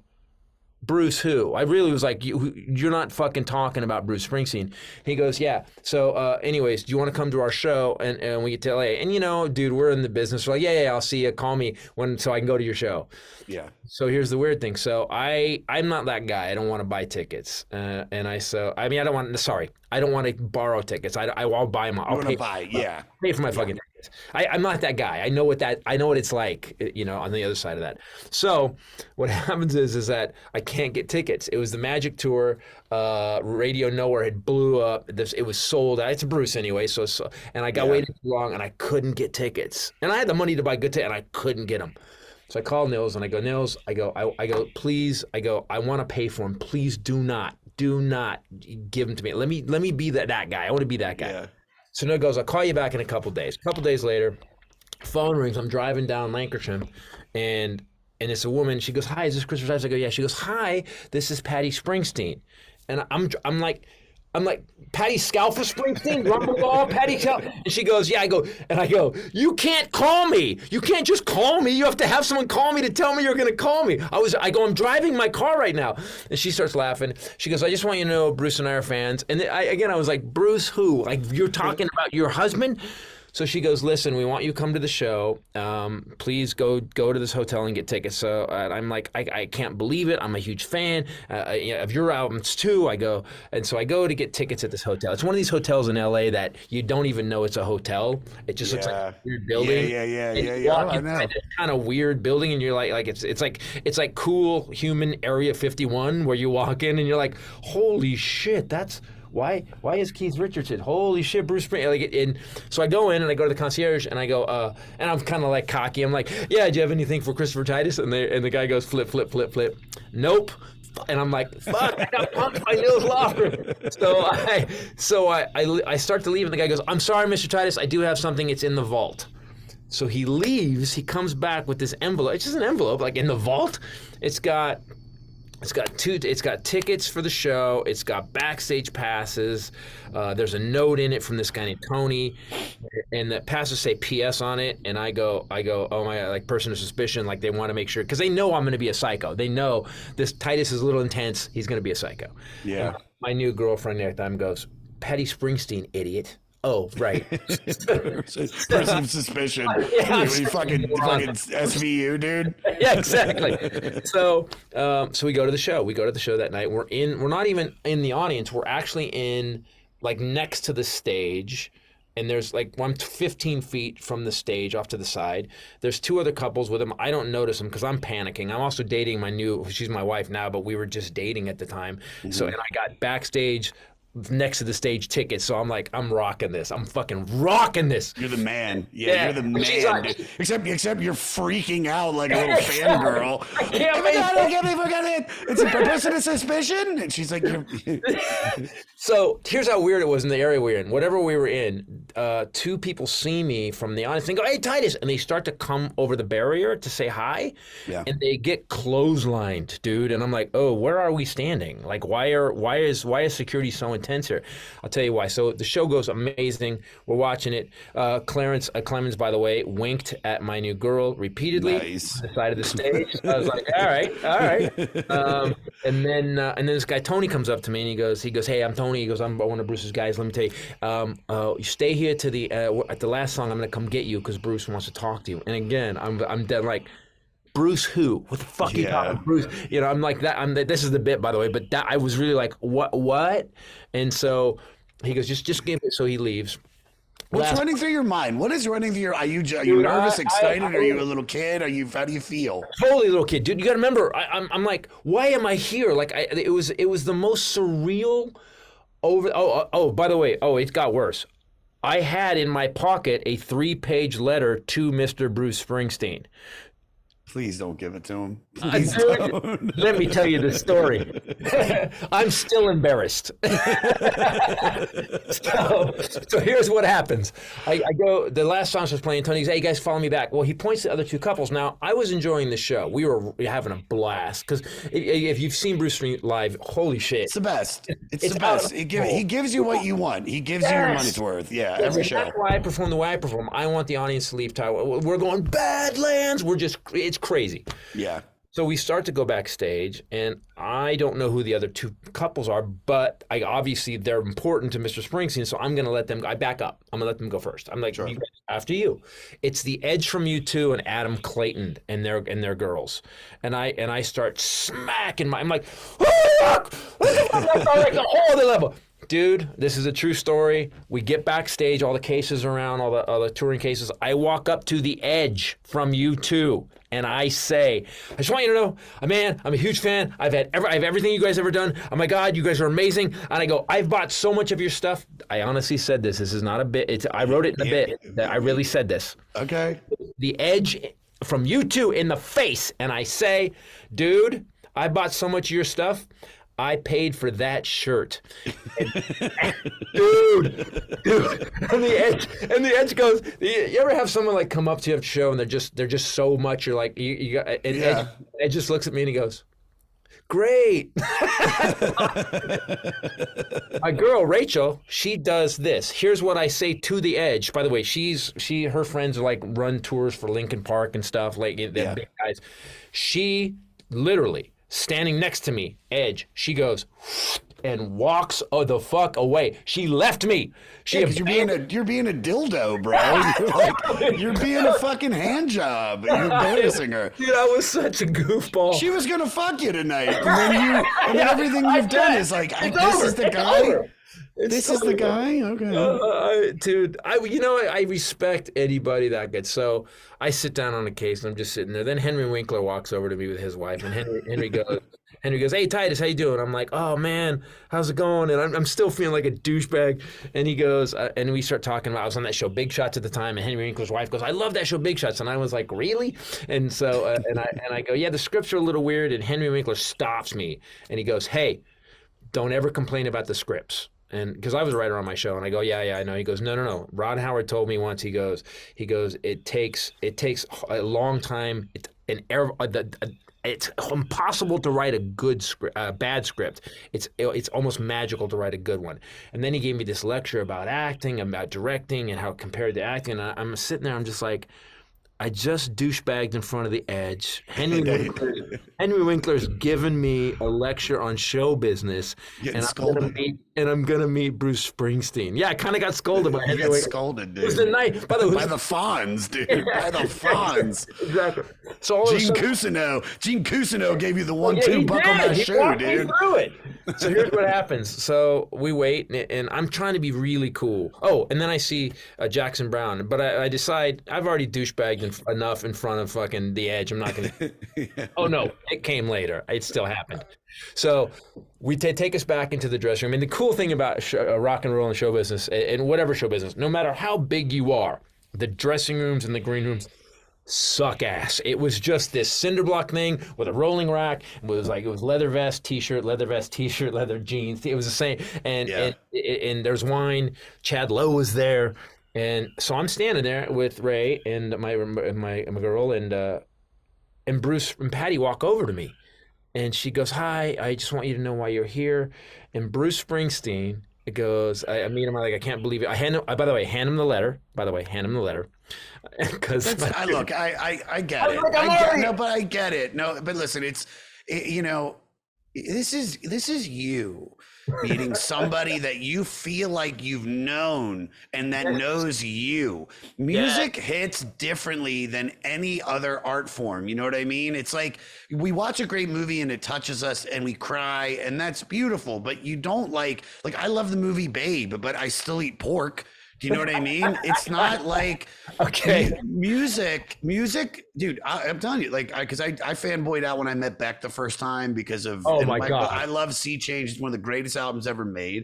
Bruce who? I really was like, you, you're not fucking talking about Bruce Springsteen. He goes, yeah. So, uh, anyways, do you want to come to our show and, and we get to LA? And you know, dude, we're in the business. We're like, yeah, yeah, I'll see you. Call me when so I can go to your show. Yeah. So here's the weird thing. So I I'm not that guy. I don't want to buy tickets. Uh, and I so I mean I don't want sorry I don't want to borrow tickets. I I will buy them. I'll pay buy? Yeah. pay for my fucking tickets. I, I'm not that guy. I know what that I know what it's like. uh, You know, on the other side of that. So what [LAUGHS] happens is is that I can't get tickets. It was the Magic Tour. Uh, Radio Nowhere had blew up. This, it was sold. out. It's a Bruce anyway. So, so and I got Yeah. waiting too long, and I couldn't get tickets. And I had the money to buy good tickets, and I couldn't get them. So I call Nils and I go, Nils, I go, I, I go, please, I go, I want to pay for him. Please do not, do not give him to me. Let me, let me be that, that guy. I want to be that guy. Yeah. So Nils goes, I'll call you back in a couple days. A couple days later, phone rings. I'm driving down Lankershim, and and it's a woman. She goes, "Hi, is this Christopher Titus?" I go, "Yeah." She goes, "Hi, this is Patty Springsteen," and I'm I'm like. I'm like, Patti Scialfa Springsteen, Rumble Doll, Patty Cal. And she goes, Yeah, I go, and I go, You can't call me. You can't just call me. You have to have someone call me to tell me you're to call me. I was, I go, I'm driving my car right now. And she starts laughing. She goes, I just want you to know Bruce and I are fans. And I, again, I was like, Bruce, who? Like, you're talking about your husband? So she goes, "Listen, we want you to come to the show. Um, please go go to this hotel and get tickets." So I'm like, I, I can't believe it. I'm a huge fan uh, of your albums too. I go, and so I go to get tickets at this hotel. It's one of these hotels in LA that you don't even know it's a hotel. It just looks like a weird building. Yeah, yeah, yeah, And yeah, yeah. this kind of weird building, and you're like, like it's it's like it's like cool human Area 51 where you walk in and you're like, holy shit, that's why why is Keith Richardson? Holy shit, Bruce Springsteen. Like, and so I go in and I go to the concierge and I go, uh, and I'm kind of like cocky. I'm like, yeah, do you have anything for Christopher Titus? And they, and the guy goes, flip, flip, flip, flip. Nope. And I'm like, fuck, I got punked by Nils Locker. So I, so I, I, I start to leave, and the guy goes, I'm sorry, Mr. Titus, I do have something. It's in the vault. So he leaves. He comes back with this envelope. It's just an envelope, like in the vault. It's got it's got two. It's got tickets for the show. It's got backstage passes. Uh, there's a note in it from this guy named Tony, and the passes say "P.S." on it. And I go, I go, oh my god, like person of suspicion. Like they want to make sure because they know I'm going to be a psycho. They know this Titus is a little intense. He's going to be a psycho. Yeah. And my new girlfriend at the time goes, Patty Springsteen, idiot. Oh, right. [LAUGHS] Person of suspicion. [LAUGHS] Yeah, you, you fucking, fucking SVU, dude. [LAUGHS] yeah, exactly. So, um, so we go to the show. We go to the show that night. We're in. We're not even in the audience. We're actually in, like, next to the stage. And there's like I'm 15 feet from the stage off to the side. There's two other couples with them. I don't notice them because I'm panicking. I'm also dating my new. She's my wife now, but we were just dating at the time. So and I got backstage next to the stage ticket. So I'm like, I'm rocking this. I'm fucking rocking this. You're the man. Yeah, Yeah. you're the man. like- except, except you're freaking out like a little [LAUGHS] fangirl. [LAUGHS] I can't Oh my God, wait. I can't believe I got it. It's a person of suspicion. And she's like, you're, [LAUGHS] So here's how weird it was in the area we were in. Whatever we were in, uh, two people see me from the audience and go, "Hey, Titus," and they start to come over the barrier to say hi, Yeah. and they get clotheslined, dude. And I'm like, "Oh, where are we standing? Like, why are why is why is security so intense here?" I'll tell you why. So the show goes amazing. We're watching it. Uh, Clarence uh, Clemons, by the way, winked at my new girl repeatedly Nice. on the side of the stage. I was like, "All right, all right." Um, and then uh, and then this guy Tony comes up to me and he goes, he goes, "Hey, I'm Tony." He goes, "I'm one of Bruce's guys. Let me tell you, um, uh, you stay here to the uh, at the last song. I'm gonna come get you because Bruce wants to talk to you." And again, I'm I'm dead like. Bruce who? What the fuck are you talking about? Bruce? You know, I'm like that. I'm this is the bit, by the way. But that I was really like, what? What? And so he goes, just just give it. So he leaves. what's Last- running through your mind? What is running through your? Are you are you Dude, nervous, I- I- excited? I- are you a little kid? Are you? How do you feel? totally little kid, dude. You got to remember, I, I'm, I'm like, why am I here? Like, I, it was, it was the most surreal. Over. Oh, oh, oh. By the way, oh, it got worse. I had in my pocket a three-page letter to Mr. Bruce Springsteen. Please don't give it to him. Please don't. Let me tell you the story. [LAUGHS] I'm still embarrassed. [LAUGHS] so, so here's what happens. I, I go. The last song was playing. Tony goes, "Hey, guys, follow me back." Well, he points to the other two couples. Now, I was enjoying the show. We were having a blast because if, if you've seen Bruce Springsteen live, holy shit! It's the best. It's, It's the best. of He, give, he gives you what you want. He gives you your money's worth. Yeah, Yes, every show. That's why I perform the way I perform. I want the audience to leave Taiwan. We're going Badlands. We're just, it's crazy. Yeah. So we start to go backstage, and I don't know who the other two couples are, but I obviously they're important to Mr. Springsteen, so I'm going to let them. I back up. I'm going to let them go first. I'm like, you after you. It's the Edge from U2 and Adam Clayton and their and their girls, and I and I start smacking my. I'm like, "Ah!" like a whole other level. Dude, this is a true story. We get backstage, all the cases around, all the, all the touring cases. I walk up to the edge from U2 and I say, I just want you to know, man, I'm a huge fan. I've had ever, I have everything you guys ever done. Oh my God, you guys are amazing. And I go, I've bought so much of your stuff. I honestly said this. This is not a bit. It's, I wrote it in a bit. That I really said this Okay. the edge from U2 in the face and I say, dude, I bought so much of your stuff. I paid for that shirt. And- [LAUGHS] dude, dude. And the edge and the edge goes, you you ever have someone like come up to you after show and they're just they're just so much you're like you, you got and Yeah. Edge, Edge just looks at me and he goes, Great. [LAUGHS] My girl Rachel, she does this. Here's what I say to the edge. By the way, she's she her friends like run tours for Linkin Park and stuff like Yeah. big guys. She literally standing next to me, edge. She goes and walks oh, the fuck away. She left me. She Yeah, you're being a you're being a dildo, bro. [LAUGHS] You're like you're being a fucking hand job. You're [LAUGHS] embarrassing her. Dude, I was such a goofball. She was gonna fuck you tonight, and then you and [LAUGHS] everything you've done is like, I, this over. is the guy. It's This is the guy. Okay. Uh, dude, I you know I, I respect anybody that gets so. I sit down on a case and I'm just sitting there. Then Henry Winkler walks over to me with his wife, and Henry Henry goes. [LAUGHS] Henry goes, "Hey Titus, how you doing?" I'm like, "Oh man, how's it going?" And I'm, I'm still feeling like a douchebag. And he goes, uh, and we start talking about. I was on that show Big Shots at the time, and Henry Winkler's wife goes, "I love that show Big Shots," and I was like, "Really?" And so, uh, and I and I go, "Yeah, the scripts are a little weird." And Henry Winkler stops me, and he goes, "Hey, don't ever complain about the scripts. And because I was a writer on my show, and I go, yeah, yeah, I know. He goes, no, no, no. Ron Howard told me once. He goes, he goes, it takes it takes a long time. It, an error. Uh, it's impossible to write a good script, uh, bad script. It's it's almost magical to write a good one. And then he gave me this lecture about acting, about directing, and how compared to acting. And I'm sitting there, I'm just like, I just douchebagged in front of the edge. Henry [LAUGHS] Winkler, Henry Winkler's given me a lecture on show business, and I'm, gonna meet, and I'm gonna meet Bruce Springsteen. Yeah, I kind of got scolded by [LAUGHS] You Henry Winkler. scolded, It was the dude. night. By the [LAUGHS] By the Fonz, dude. By the Fonz. exactly. So all Gene sudden, Cousineau. Gene Cousineau gave you the one Yeah, two he buckle did. my He me dude. through it. So here's what happens. So we wait, and, and I'm trying to be really cool. Oh, and then I see uh, Jackson Browne, but I, I decide I've already douchebagged en- enough in front of fucking the edge. I'm not gonna. [LAUGHS] oh no, it came later. It still happened. So we ta take us back into the dressing room. And the cool thing about sh- uh, rock and roll and show business, and whatever show business, no matter how big you are, the dressing rooms and the green rooms suck ass. It was just this cinder block thing with a rolling rack. It was like it was leather vest, t-shirt, leather vest, t-shirt, leather jeans. It was the same. And Yeah. and, and there's wine. Chad Lowe was there, and so I'm standing there with Ray and my my my girl and uh, and Bruce and Patty walk over to me, and she goes, "Hi, I just want you to know why you're here." And Bruce Springsteen goes, I, I meet him. I'm like, I can't believe it. I hand him. By the way, hand him the letter. By the way, hand him the letter. [LAUGHS] Because I look, I, I, I get it. like, I'm get, no, but I get it. No, but listen, it's, it, you know, this is this is you meeting somebody that you feel like you've known and that knows you. Music hits differently than any other art form. You know what I mean? It's like we watch a great movie and it touches us and we cry and that's beautiful. But you don't like like I love the movie Babe, but I still eat pork. Do you know what I mean? It's not [LAUGHS] like Okay. music, music, dude. I, I'm telling you, like, I because I, I fanboyed out when I met Beck the first time because of. Oh and my God. I love Sea Change. It's one of the greatest albums ever made,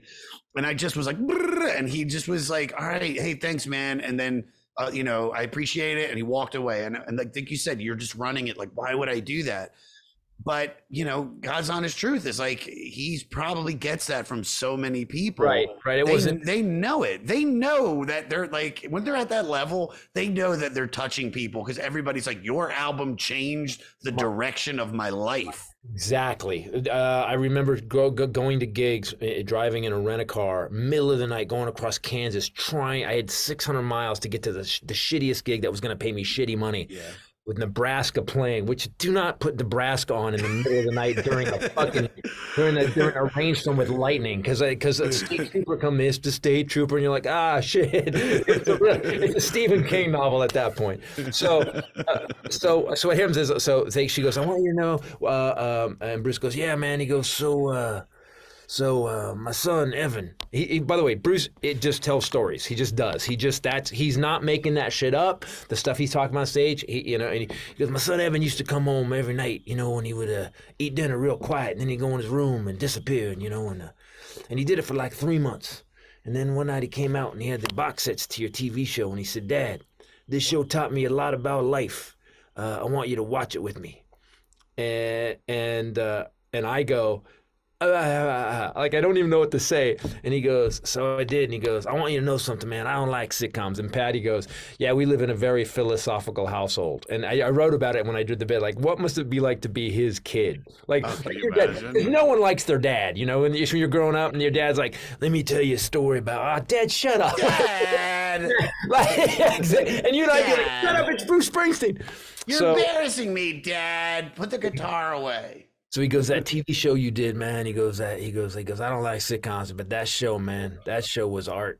and I just was like, and he just was like, "All right, hey, thanks, man," and then. Uh, you know, I appreciate it, and he walked away. And and like, think you said, you're just running it. Like, why would I do that? But you know, God's honest truth is like he's probably gets that from so many people. Right, right. It they, wasn't- They know it. They know that they're like when they're at that level, they know that they're touching people because everybody's like, your album changed the direction of my life. Exactly. Uh, I remember go, go, going to gigs, uh, driving in a rent a car, middle of the night, going across Kansas, trying. I had 600 miles to get to the, sh- the shittiest gig that was going to pay me shitty money. Yeah. With Nebraska playing, which do not put Nebraska on in the middle of the night during a fucking during a during a rainstorm with lightning, because because a state trooper come in, it's the state trooper, and you're like, ah, shit, [LAUGHS] it's a, it's a Stephen King novel at that point. So, uh, so so what happens is, so they, she goes, I want you to know, uh, um, and Bruce goes, yeah, man. He goes, so. Uh, so uh, my son Evan, he, he- by the way, Bruce, it just tells stories. He just does. He just that's he's not making that shit up. The stuff he's talking about on stage, he, you know, and he, he goes, my son Evan used to come home every night, you know, and he would uh, eat dinner real quiet, and then he'd go in his room and disappear, and you know, and uh, and he did it for like three months, and then one night he came out and he had the box sets to your TV show, and he said, Dad, this show taught me a lot about life. Uh, I want you to watch it with me and and uh, and I go, uh, [LAUGHS] like I don't even know what to say. And he goes, so I did. And he goes, I want you to know something, man. I don't like sitcoms. And Patty goes, yeah, we live in a very philosophical household. And I, I wrote about it when I did the bit. Like, what must it be like to be his kid? Like, [LAUGHS] dad- no one likes their dad, you know. And when you're growing up, and your dad's like, let me tell you a story about, oh, Dad, shut up. Dad, [LAUGHS] like, and you're like, shut up, it's Bruce Springsteen. you're So- embarrassing me, Dad. Put the guitar away. So he goes, that TV show you did, man. He goes, that he goes, he goes. I don't like sitcoms, but that show, man, that show was art.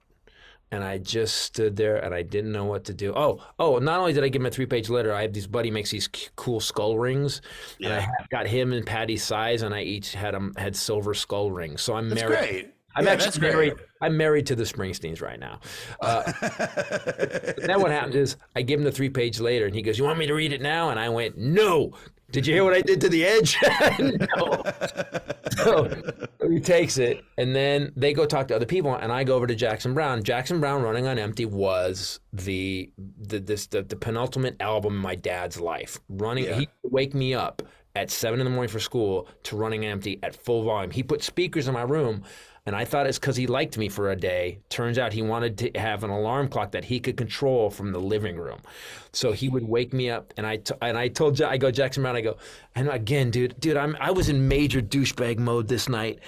And I just stood there and I didn't know what to do. Oh, oh! Not only did I give him a three-page letter, I have these buddy makes these cool skull rings, and I got him and Patty's size, and I each had them had silver skull rings. So I'm That's married. great. I'm Yeah, actually that's great. married. I'm married to the Springsteens right now. Uh, [LAUGHS] then what happens is I give him the three page later, and he goes, "You want me to read it now?" And I went, "No." Did you hear what I did to the edge? [LAUGHS] no. So [LAUGHS] he takes it, and then they go talk to other people, and I go over to Jackson Browne. Jackson Browne, Running on Empty, was the the this the, the penultimate album in my dad's life. Running, he would wake me up at seven in the morning for school to Running Empty at full volume. He put speakers in my room. And I thought it's because he liked me for a day. Turns out he wanted to have an alarm clock that he could control from the living room. So he would wake me up, and I t- and I told I go Jackson Browne. I go, and again, dude, dude, I'm I was in major douchebag mode this night,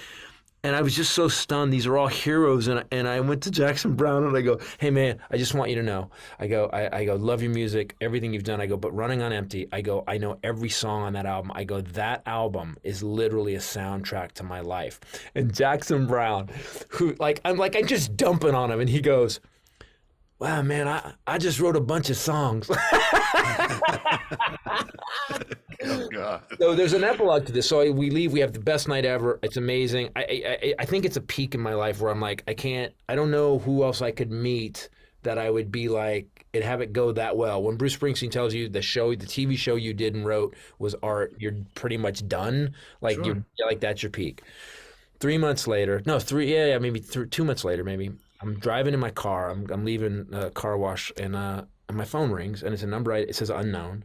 and I was just so stunned. These are all heroes, and and I went to Jackson Browne and I go, hey man, I just want you to know. I go, I, I go, love your music, everything you've done. I go, but running on empty. I go, I know every song on that album. I go, that album is literally a soundtrack to my life. And Jackson Browne, who like I'm like I'm just dumping on him, and he goes. Wow, man, I, I just wrote a bunch of songs. [LAUGHS] Oh God. So there's an epilogue to this. So we leave. We have the best night ever. It's amazing. I, I I- I think it's a peak in my life where I'm like, I can't. I don't know who else I could meet that I would be like and have it go that well. When Bruce Springsteen tells you the show, the TV show you did and wrote was art, you're pretty much done. Like you're like that's your peak. Three months later, no, three, yeah, yeah maybe th- two months later, maybe. I'm driving in my car. I'm, I'm leaving a car wash, and uh, and my phone rings, and it's a number. I, it says unknown,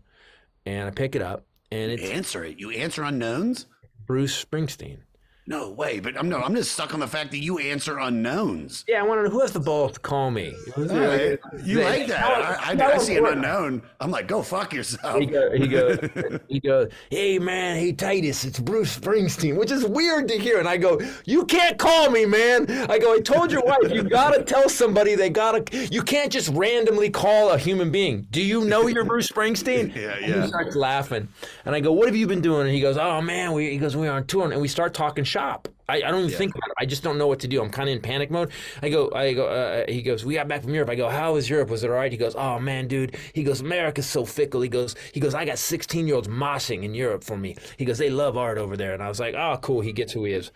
and I pick it up, and it's Answer it. You answer unknowns? Bruce Springsteen. No way. But I'm no. I'm just stuck on the fact that you answer unknowns. Yeah, I want to know who has the balls to call me. Right. You like that? I, I, I see an unknown. I'm like, go fuck yourself. He goes, he goes, [LAUGHS] he goes, hey man, hey Titus, it's Bruce Springsteen, which is weird to hear. And I go, you can't call me, man. I go, I told your wife, you gotta tell somebody they gotta, you can't just randomly call a human being. Do you know you're [LAUGHS] Bruce Springsteen? Yeah, And yeah. he starts laughing. And I go, what have you been doing? And he goes, oh man, we, he goes, we are on tour. And we start talking shop. I, I don't even think about it. I just don't know what to do. I'm kind of in panic mode. I go, I go. Uh, he goes, we got back from Europe. I go, how was Europe? Was it all right? He goes, oh man, dude. He goes, America's so fickle. He goes, he goes, I got 16 year olds moshing in Europe for me. He goes, they love art over there. And I was like, oh cool. He gets who he is.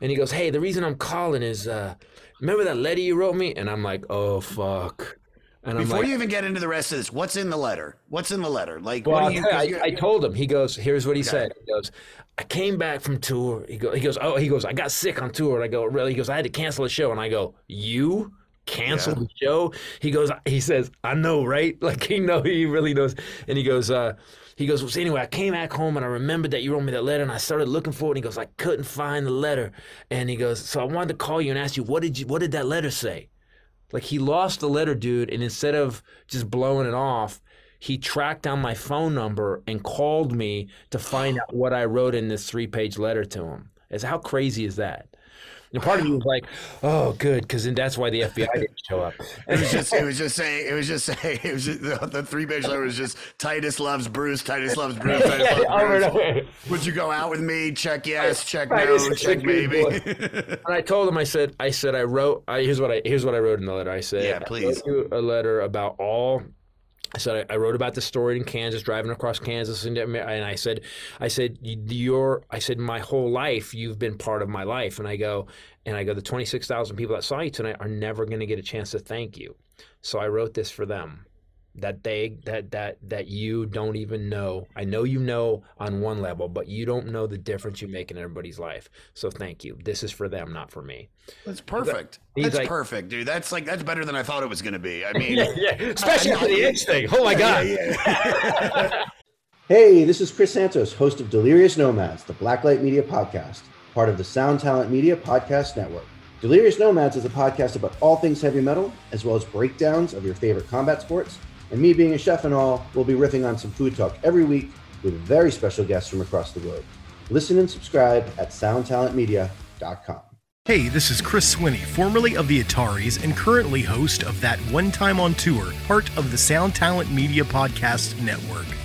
And he goes, hey, the reason I'm calling is, uh, remember that letter you wrote me? And I'm like, oh fuck. And I'm Before like, you even get into the rest of this, what's in the letter? What's in the letter? Like, Well, what I'll do you? I, I told him. He goes, "Here's what he said." He goes, "I came back from tour." He goes, "He goes, oh, he goes, I got sick on tour." And I go, "Really?" He goes, "I had to cancel a show." And I go, "You canceled the show?" He goes, he says, "I know, right?" [LAUGHS] Like he know, he really knows. And he goes, uh, he goes, so anyway, I came back home and I remembered that you wrote me that letter, and I started looking for it. And he goes, I couldn't find the letter, and he goes, so I wanted to call you and ask you, what did you, what did that letter say? Like he lost the letter, dude, and instead of just blowing it off, he tracked down my phone number and called me to find out what I wrote in this three-page letter to him. Is how crazy is that? And part of me was like, "Oh, good," because then that's why the FBI [LAUGHS] didn't show up. It was just, it was just saying, it was just saying, it was just, the, the three page letter was just Titus loves Bruce, Titus loves Bruce, [LAUGHS] Titus Yeah, loves over Bruce. over. Would you go out with me? Check yes, check no, check maybe. [LAUGHS] And I told him, I said, I said, I wrote. I, here's what I here's what I wrote in the letter. I said, Yeah, I please. wrote you a letter about all. I said I, wrote about the story in Kansas, driving across Kansas, and, and I said, I said your, I said my whole life you've been part of my life, and I go, and I go, the twenty six thousand people that saw you tonight are never going to get a chance to thank you. So I wrote this for them that they that that that you don't even know. I know you know on one level, but you don't know the difference you make in everybody's life. So thank you. This is for them, not for me. That's perfect. He's That's like- perfect, dude. That's like that's better than I thought it was gonna be. I [LAUGHS] mean, yeah, especially after the itch thing. Oh my god. [LAUGHS] Hey, this is Chris Santos, host of Delirious Nomads, the Blacklight Media podcast. part of the Sound Talent Media Podcast Network. Delirious Nomads is a podcast about all things heavy metal, as well as breakdowns of your favorite combat sports. And me being a chef and all, we'll be riffing on some food talk every week with very special guests from across the globe. Listen and subscribe at soundtalentmedia.com. Hey, this is Chris Swinney, formerly of the Ataris and currently host of that One Time on Tour, part of the Sound Talent Media Podcast Network.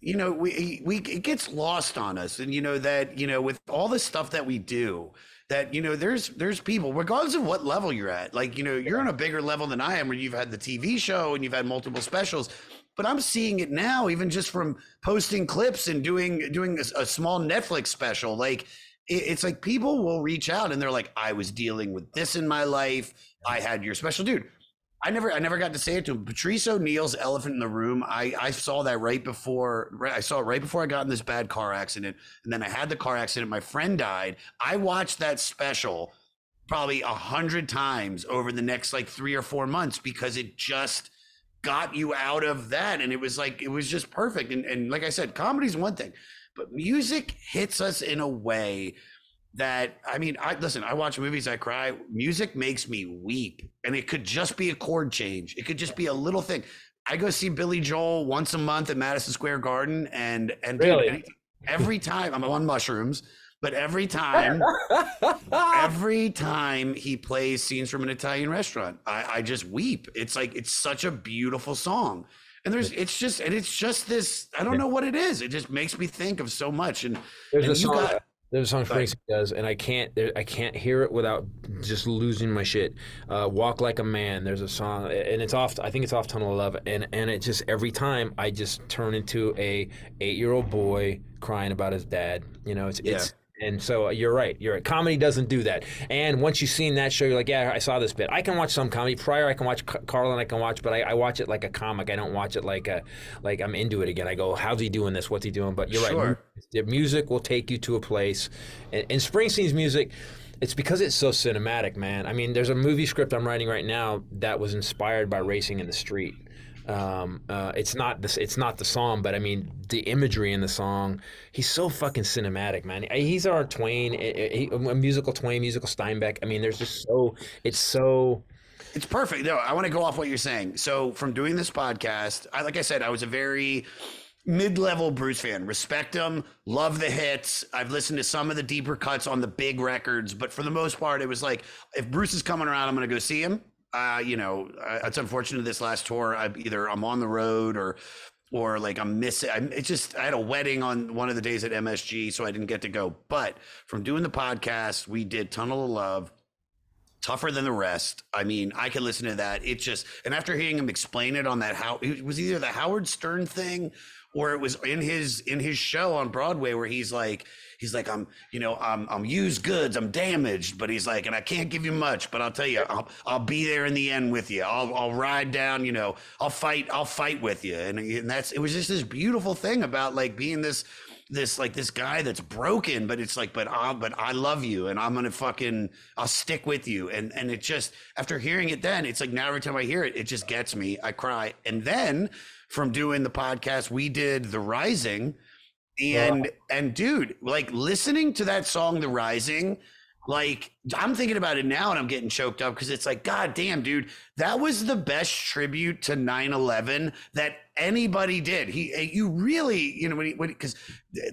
you know, we we it gets lost on us, and you know that you know with all the stuff that we do, that you know there's there's people regardless of what level you're at. Like you know you're on a bigger level than I am, where you've had the TV show and you've had multiple specials. But I'm seeing it now, even just from posting clips and doing doing a, a small Netflix special. Like it, it's like people will reach out and they're like, "I was dealing with this in my life. I had your special, dude." I never, I never got to say it to him. Patrice O'Neal's "Elephant in the Room." I, I saw that right before. Right, I saw it right before I got in this bad car accident, and then I had the car accident. My friend died. I watched that special probably a hundred times over the next like three or four months because it just got you out of that, and it was like it was just perfect. And and like I said, comedy's one thing, but music hits us in a way that I mean, I listen, I watch movies, I cry. Music makes me weep. And it could just be a chord change. It could just be a little thing. I go see Billy Joel once a month at Madison Square Garden and and Really? any- every time I'm on mushrooms, but every time [LAUGHS] every time he plays scenes from an Italian restaurant, I, I just weep. It's like it's such a beautiful song. And there's it's just and it's just this I don't know what it is. It just makes me think of so much. And, There's and a song. got- there's a song. Springsteen does, and I can't. There, I can't hear it without just losing my shit. Uh, Walk like a man. There's a song, and it's off. I think it's off Tunnel of Love, and and it just every time I just turn into a eight year old boy crying about his dad. You know, it's Yeah. it's. And so uh, you're right. You're right. Comedy doesn't do that. And once you've seen that show, you're like, yeah, I saw this bit. I can watch some comedy. Pryor, I can watch Car- Carlin. I can watch, but I, I watch it like a comic. I don't watch it like a like I'm into it again. I go, how's he doing this? What's he doing? But you're right. Sure. The music will take you to a place, and, and Springsteen's music. It's because it's so cinematic, man. I mean, there's a movie script I'm writing right now that was inspired by racing in the street. Um, uh, it's not this. It's not the song, but I mean the imagery in the song. He's so fucking cinematic, man. He's our Twain, a, a- a musical Twain, musical Steinbeck. I mean, there's just so. It's so. It's perfect. No, I want to go off what you're saying. So from doing this podcast, I like I said, I was a very mid-level Bruce fan. Respect him, love the hits. I've listened to some of the deeper cuts on the big records, but for the most part, it was like if Bruce is coming around, I'm going to go see him. Uh, you know, it's unfortunate this last tour. I either I'm on the road or or like I'm missing. I'm, it's just I had a wedding on one of the days at MSG, so I didn't get to go. But from doing the podcast, we did Tunnel of Love tougher than the rest. I mean, I could listen to that. It just and after hearing him explain it on that how it was either the Howard Stern thing or it was in his in his show on Broadway where he's like he's like I'm you know I'm I'm used goods I'm damaged but he's like and I can't give you much but I'll tell you I'll I'll be there in the end with you. I'll I'll ride down you know I'll fight I'll fight with you. And, and that's it was just this beautiful thing about like being this this like this guy that's broken but it's like but I but I love you and I'm gonna fucking I'll stick with you. And and it just after hearing it then it's like now every time I hear it it just gets me. I cry. And then from doing the podcast we did the rising and and dude like listening to that song the rising like i'm thinking about it now and i'm getting choked up because it's like god damn dude that was the best tribute to 9-11 that anybody did. He eh, you really you know when he, because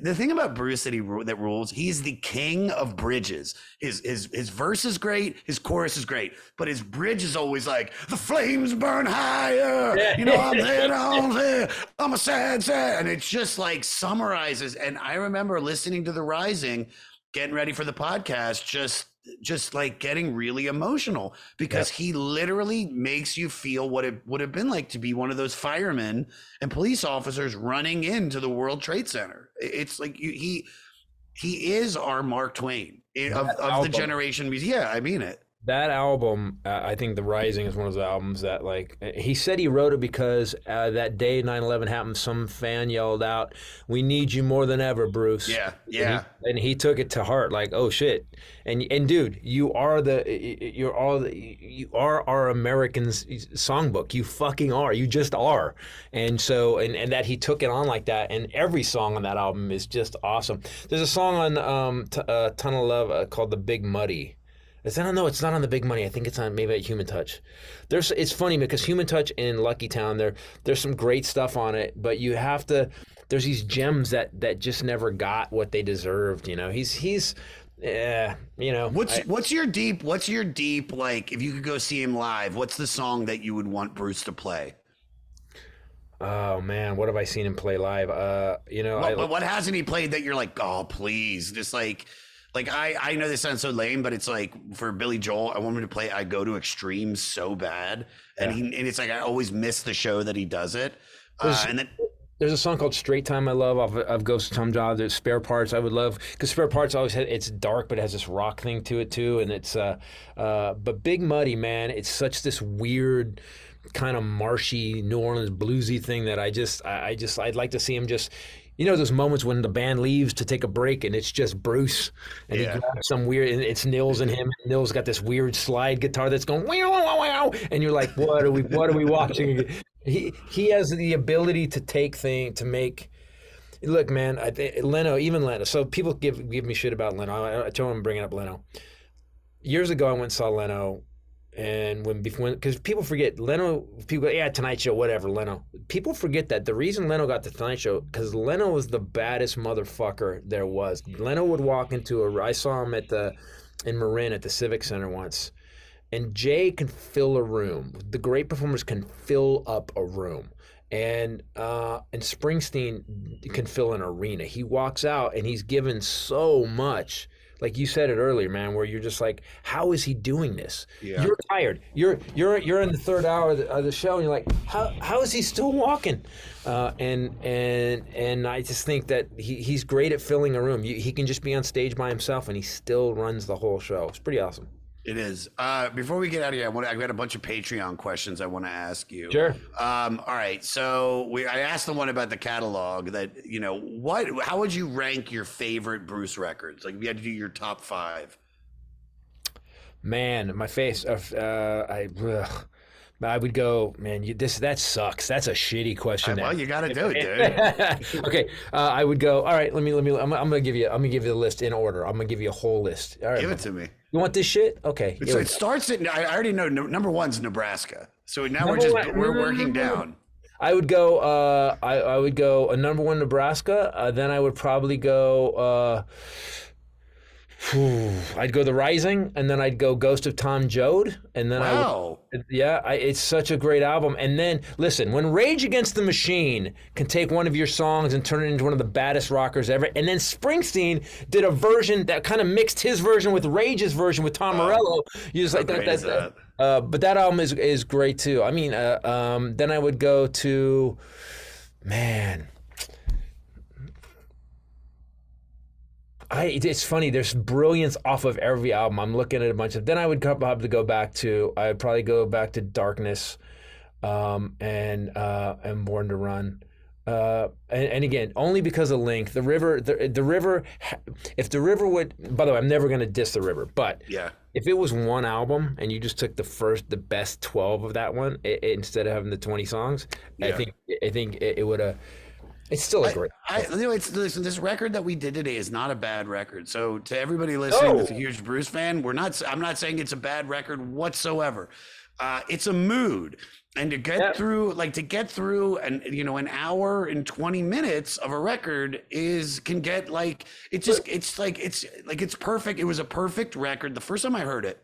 the thing about bruce that he that rules he's the king of bridges. His his his verse is great his chorus is great but his bridge is always like the flames burn higher you know i'm there on there i'm a sad sad and it's just like summarizes and i remember listening to the rising getting ready for the podcast just just like getting really emotional because he literally makes you feel what it would have been like to be one of those firemen and police officers running into the World Trade Center. It's like you, he he is our Mark Twain eh, of, of the generation. Yeah, I mean it. That album, uh, I think The Rising is one of those albums that, like, he said he wrote it because uh, that day 9 11 happened, some fan yelled out, We need you more than ever, Bruce. Yeah, And he- yeah. And he, took it to heart, like, oh shit. And, and dude, you are the, you're all, the, you are our Americans songbook. You fucking are. You just are. And so, and, and that he took it on like that. And every song on that album is just awesome. There's a song on um, t- uh, of Love uh, called The Big Muddy. Is don't know. it's not on the Big Money. I think it's on maybe at Human Touch. There's it's funny because Human Touch and Lucky Town there there's some great stuff on it, but you have to. There's these gems that that just never got what they deserved. You know, he's he's. Yeah, you know. What's I- what's your deep? What's your deep like? If you could go see him live, what's the song that you would want Bruce to play? oh man, what have I seen him play live? Uh, you know, What, I, what, what hasn't he played that you're like, oh please, just like, like I I know this sounds so lame, but it's like for Billy Joel, I want him to play I Go to Extremes so bad, and he and it's like I always miss the show that he does it, uh, and then There's a song called "Straight Time" I love off of Ghost of Tom Joad. There's "Spare Parts" I would love because "Spare Parts" always had, it's dark but it has this rock thing to it too, and it's uh, uh, but Big Muddy man, it's such this weird kind of marshy New Orleans bluesy thing that I just I, I just I'd like to see him just. You know those moments when the band leaves to take a break and it's just Bruce and Yeah. he grabs some weird and it's Nils and him. And Nils got this weird slide guitar that's going wow wow wow, and you're like, what are we what are we watching? He he has the ability to take thing to make. Look, man, I think Leno, even Leno. So people give give me shit about Leno. I, I told him bringing up Leno. Years ago, I went and saw Leno, and when before because people forget Leno. People go, yeah, Tonight Show, whatever. Leno. People forget that the reason Leno got the Tonight Show because Leno was the baddest motherfucker there was. Leno would walk into a. I saw him at the in Marin at the Civic Center once. And Jay can fill a room. The great performers can fill up a room. And uh, and Springsteen can fill an arena. He walks out and he's given so much. Like you said it earlier, man, where you're just like, how is he doing this? Yeah. You're tired. You're you're you're in the third hour of the, of the show, and you're like, how how is he still walking? Uh, and and and I just think that he, he's great at filling a room. You, he can just be on stage by himself, and he still runs the whole show. It's pretty awesome. It is. Uh, before we get out of here, I want I've got a bunch of Patreon questions I want to ask you. Sure. Um, all right. So we I asked the one about the catalog that you know what how would you rank your favorite Bruce records? Like if you had to do your top five. Man, my face. Uh, uh, I. Ugh. I would go, man. You, this that sucks. That's a shitty question. Well, you got to do it, dude. [LAUGHS] okay, uh, I would go. All right, let me let me. I'm, I'm gonna give you. I'm gonna give you the list in order. I'm gonna give you a whole list. All right, Give it to me. You want this shit? Okay. So it starts at I already know no, number one's Nebraska. So now we're just one- we're working down. I would go. Uh, I I would go a number one Nebraska. Uh, then I would probably go. Uh, I'd go the Rising, and then I'd go Ghost of Tom Joad, and then I would, Wow. yeah, I, it's such a great album. And then listen, when Rage Against the Machine can take one of your songs and turn it into one of the baddest rockers ever, and then Springsteen did a version that kind of mixed his version with Rage's version with Tom Morello. You just like that. is that, Uh, but that album is is great too. I mean, uh, um, then I would go to, man. I, it's funny. There's brilliance off of every album. I'm looking at a bunch of. Then I would probably go back to. I'd probably go back to Darkness, um, and uh, and Born to Run. Uh, and, and again, only because of Link, the river, the, the river. If the river would, by the way, I'm never going to diss the river, but Yeah. if it was one album and you just took the first, the best 12 of that one i i- instead of having the 20 songs, I think I think it, it would have. It's still a great. I, you know, it's listen. This record that we did today is not a bad record. So to everybody listening No. that's a huge Bruce fan, we're not. I'm not saying it's a bad record whatsoever. Uh, it's a mood, and to get Yeah. through, like to get through, and you know, an hour and 20 minutes of a record is can get like it just. It's like it's like it's perfect. It was a perfect record. The first time I heard it,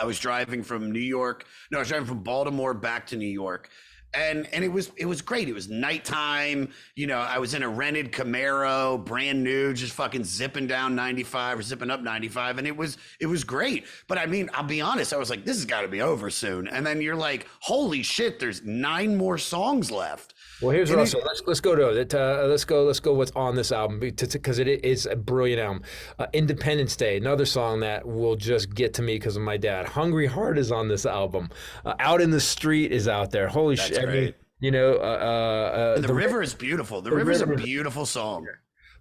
I was driving from New York. No, I was driving from Baltimore back to New York. And and it was it was great. It was nighttime. You know, I was in a rented Camaro, brand new, just fucking zipping down 95 or zipping up 95, and it was it was great. But I mean, I'll be honest, I was like, this has got to be over soon. And then you're like, holy shit, there's nine more songs left. Well, here's And what I'll it- say. Let's let's go to it. Uh, let's go. Let's go. What's on this album? Because it is a brilliant album. Uh, Independence Day, another song that will just get to me because of my dad. Hungry Heart is on this album. Uh, Out in the Street is out there. Holy That's shit! I mean, you know, uh, uh, The, river is beautiful. The, river's river is a beautiful song.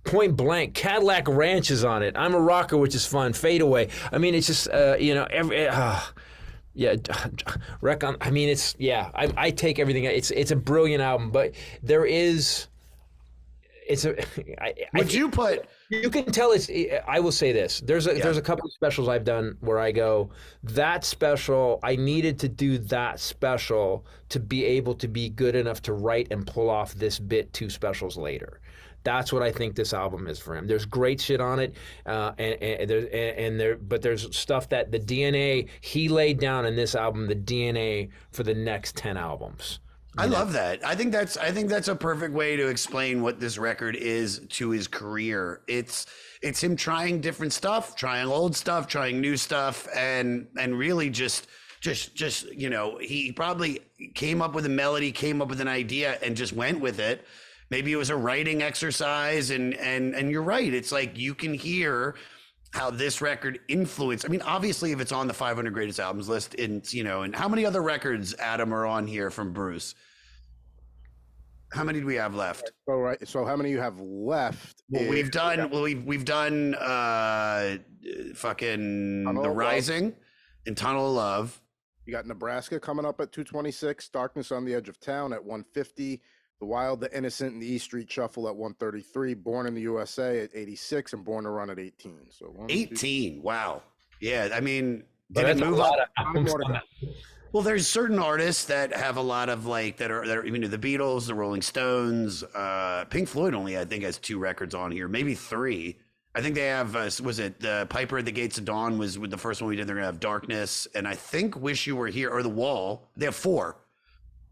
Point blank, Cadillac Ranch is on it. I'm a rocker, which is fun. Fade away. I mean, it's just uh, you know every. Yeah, wreck on. Um, I mean, it's yeah. I, I take everything. It's it's a brilliant album, but there is. It's a. [LAUGHS] I, I Would think- you put You can tell it's. Eh, I will say this. There's a there's a couple of specials I've done where I go that special. I needed to do that special to be able to be good enough to write and pull off this bit two specials later. That's what I think this album is for him. There's great shit on it, uh, and, and there's and, and there, but there's stuff that the DNA he laid down in this album, the DNA for the next ten albums. I love that. I think that's I think that's a perfect way to explain what this record is to his career. It's it's him trying different stuff, trying old stuff, trying new stuff, and and really just just just you know he probably came up with a melody, came up with an idea, and just went with it. Maybe it was a writing exercise, and and and you're right. It's like you can hear how this record influenced. I mean, obviously, if it's on the 500 greatest albums list, and you know, and how many other records, Adam, are on here from Bruce? How many do we have left? So right. So how many you have left? Well, we've done. Well, we've we've done. uh Fucking Tunnel the of Love. Rising and Tunnel of Love. You got Nebraska coming up at 226, Darkness on the Edge of Town at 150, The Wild, the Innocent, and the East Street Shuffle at 133, Born in the USA at 86, and Born to Run at 18. So one, two, 18. Wow. Yeah. I mean, But did it that's a move lot up? of albums more on Well, there's certain artists that have a lot of like that are that are you know the Beatles, the Rolling Stones, uh, Pink Floyd only I think has two records on here, maybe three. I think they have uh, was it the Piper at the Gates of Dawn was with the first one we did. They're gonna have Darkness, and I think Wish You Were Here or The Wall. They have four.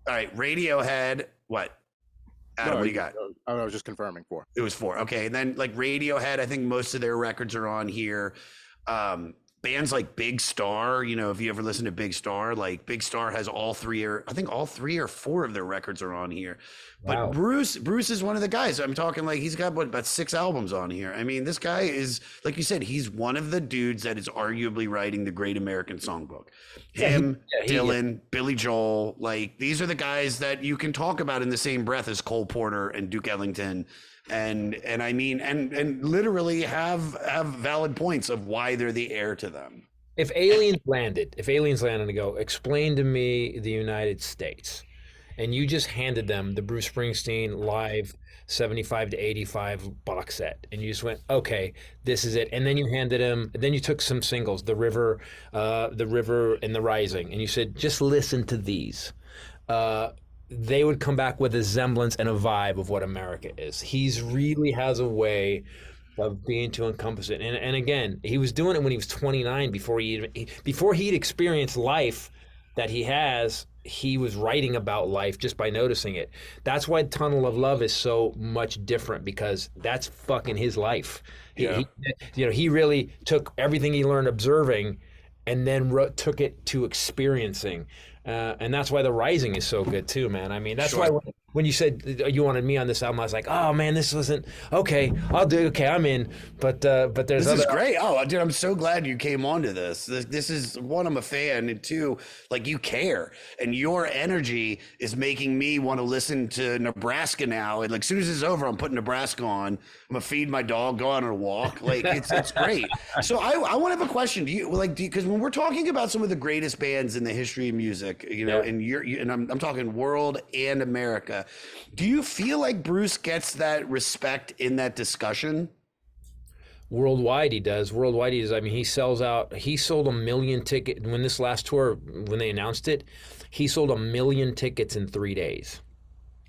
All right, Radiohead. What? Adam, No, what do you got? I was just confirming four. It was four. Okay. And then like Radiohead, I think most of their records are on here. Um, bands like Big Star, you know, if you ever listen to Big Star, like Big Star has all three or I think all three or four of their records are on here. But Wow. Bruce, Bruce is one of the guys. I'm talking like he's got what about six albums on here. I mean, this guy is like you said, he's one of the dudes that is arguably writing the Great American Songbook. Yeah, he- Him, yeah, he- Dylan, Billy Joel, like these are the guys that you can talk about in the same breath as Cole Porter and Duke Ellington, and and I mean and and literally have have valid points of why they're the heir to them. If aliens landed, if aliens landed and go, explain to me the United States, and you just handed them the Bruce Springsteen live 75 to 85 box set, and you just went, okay, this is it. And then you handed him, then you took some singles, The River, uh, The River and The Rising, and you said, just listen to these. Uh, they would come back with a semblance and a vibe of what America is. He's really has a way of being to encompass it. And and again, he was doing it when he was 29 before he, even- he before he'd experienced life that he has. He was writing about life just by noticing it. That's why Tunnel of Love is so much different because that's fucking his life. He, Yeah. he, you know, he really took everything he learned observing and then wrote, took it to experiencing. Uh, and that's why the rising is so good too, man. I mean, that's why when, you said you wanted me on this album, I was like, oh man, this wasn't okay. I'll do okay. I'm in. But uh, but there's This is other great. Oh, dude, I'm so glad you came onto this. This this is one, I'm a fan, and two, like you care, and your energy is making me want to listen to Nebraska now. And like, as soon as it's over, I'm putting Nebraska on. I'm gonna feed my dog, go on a walk. Like, it's it's great. [LAUGHS] So I I want to have a question. Do you like because when we're talking about some of the greatest bands in the history of music, you know, Yeah. and you're you, and I'm I'm talking world and America. Do you feel like Bruce gets that respect in that discussion? worldwide he does. Worldwide he does. I mean, he sells out. He sold a million tickets when this last tour when they announced it. He sold a million tickets in three days.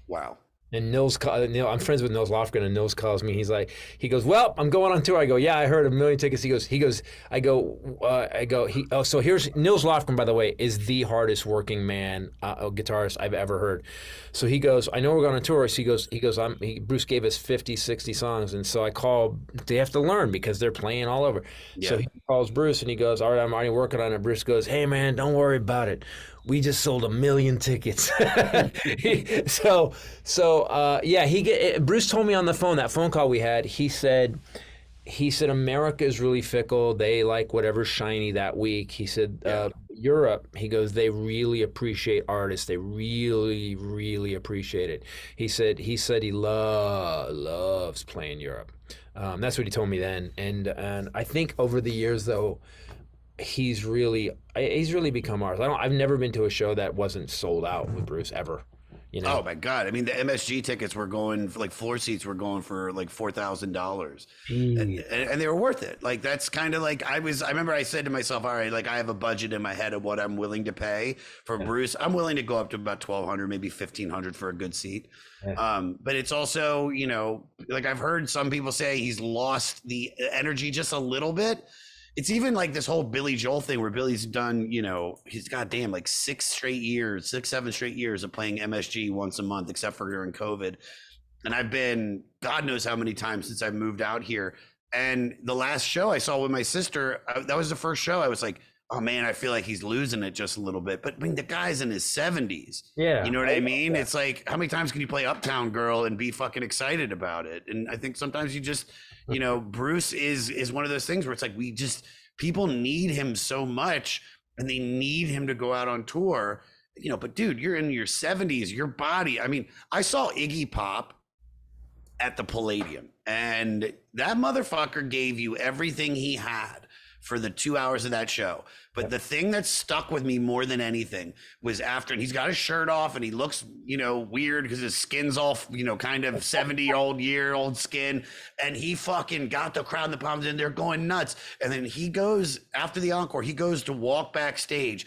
Wow. And Nils, ca- I'm friends with Nils Lofgren, and Nils calls me. He's like, he goes, "Well, I'm going on tour." I go, "Yeah, I heard a million tickets." He goes, he goes, I go, uh, I go. He, oh, so here's Nils Lofgren, by the way, is the hardest working man uh, uh, guitarist I've ever heard. So he goes, I know we're going on tour. So he goes, he goes, I'm. He, Bruce gave us 50, 60 songs, and so I call. They have to learn because they're playing all over. So Yeah. he calls Bruce, and he goes, "All right, I'm already working on it." Bruce goes, "Hey, man, don't worry about it." We just sold a million tickets. He- [LAUGHS] so, so uh, yeah, he get, Bruce told me on the phone that phone call we had. He said, he said America is really fickle. They like whatever's shiny that week. He said uh, Europe. He goes, they really appreciate artists. They really, really appreciate it. He said he said he lo- loves playing Europe. Um, that's what he told me then. And and I think over the years though, he's really he's really become ours. I don't. I've never been to a show that wasn't sold out with Bruce ever. You know. Oh my god! I mean, the MSG tickets were going like floor seats were going for like four thousand dollars, and, and they were worth it. Like that's kind of like I was. I remember I said to myself, "All right, like I have a budget in my head of what I'm willing to pay for Bruce. I'm willing to go up to about twelve hundred, maybe fifteen hundred for a good seat." Um, but it's also, you know, like I've heard some people say he's lost the energy just a little bit. It's even like this whole Billy Joel thing where Billy's done, you know, he's goddamn like six straight years, six, seven straight years of playing MSG once a month, except for during COVID. And I've been, God knows how many times since I moved out here. And the last show I saw with my sister, I, that was the first show. I was like, oh man, I feel like he's losing it just a little bit. But I mean, the guy's in his 70s. Yeah. You know what I mean? It's like, how many times can you play Uptown Girl and be fucking excited about it? And I think sometimes you just, you know, mm-hmm. Bruce is is one of those things where it's like we just people need him so much and they need him to go out on tour. You know, but dude, you're in your 70s, your body. I mean, I saw Iggy Pop at the Palladium, and that motherfucker gave you everything he had for the two hours of that show. But the thing that stuck with me more than anything was after, and he's got his shirt off and he looks, you know, weird because his skin's all, you know, kind of 70 old year old skin. And he fucking got the crowd in the palms and they're going nuts. And then he goes, after the encore, he goes to walk backstage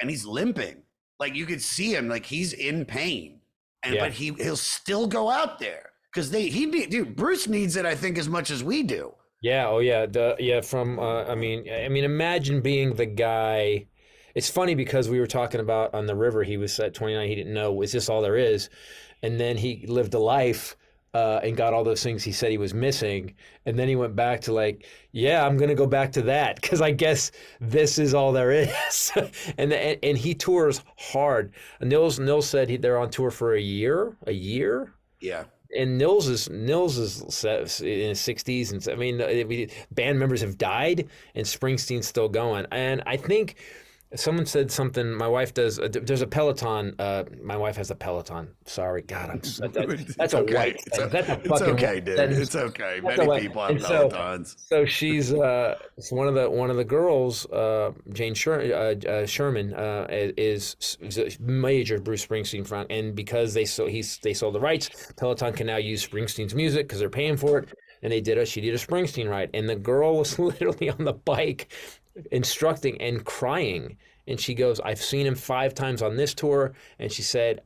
and he's limping. Like you could see him, like he's in pain. And Yeah. but he he'll still go out there because they he dude Bruce needs it I think as much as we do. Yeah. Oh, yeah. The yeah. From uh, I mean, I mean, imagine being the guy. It's funny because we were talking about on the river. He was at 29. He didn't know is this all there is, and then he lived a life. Uh, and got all those things he said he was missing, and then he went back to like, yeah, I'm gonna go back to that because I guess this is all there is, [LAUGHS] and, and and he tours hard. Nils Nils said he, they're on tour for a year, a year, Yeah. And Nils is Nils is in his sixties, and I mean, band members have died, and Springsteen's still going. And I think someone said something. My wife does. Uh, there's a Peloton. Uh, my wife has a Peloton. Sorry, God, I'm, [LAUGHS] that, that- that's a okay. white. It's. That's a it's fucking okay, dude. sentence. It's okay. Many people have and Pelotons. so she's uh, it's one of the one of the girls, uh, Jane Sher- uh, uh, Sherman, uh, is, is a major Bruce Springsteen fan, and because they so he's they sold the rights, Peloton can now use Springsteen's music because they're paying for it, and they did a she did a Springsteen ride, and the girl was [LAUGHS] literally on the bike, instructing and crying, and she goes, "I've seen him five times on this tour," and she said.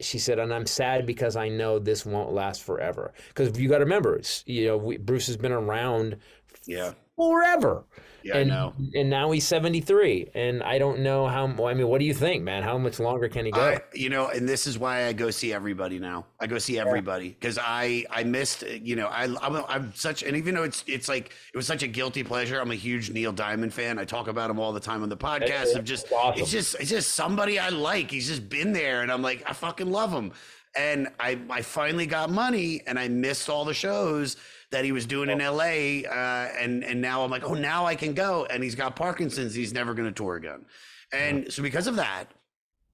She said, and I'm sad because I know this won't last forever. Because you got to remember, you know, we, Bruce has been around Yeah. forever. Yeah, I and, know. And now he's 73. And I don't know how, I mean, what do you think, man? How much longer can he go? I, you know, and this is why I go see everybody now. I go see everybody because I I missed. You know, I I'm, I'm such, and even though it's it's like it was such a guilty pleasure. I'm a huge Neil Diamond fan. I talk about him all the time on the podcast. Of just awesome. it's just it's just somebody I like. He's just been there, and I'm like I fucking love him. And I I finally got money, and I missed all the shows that he was doing in L.A. Uh, and and now I'm like, oh, now I can go. And he's got Parkinson's. He's never going to tour again. And so because of that,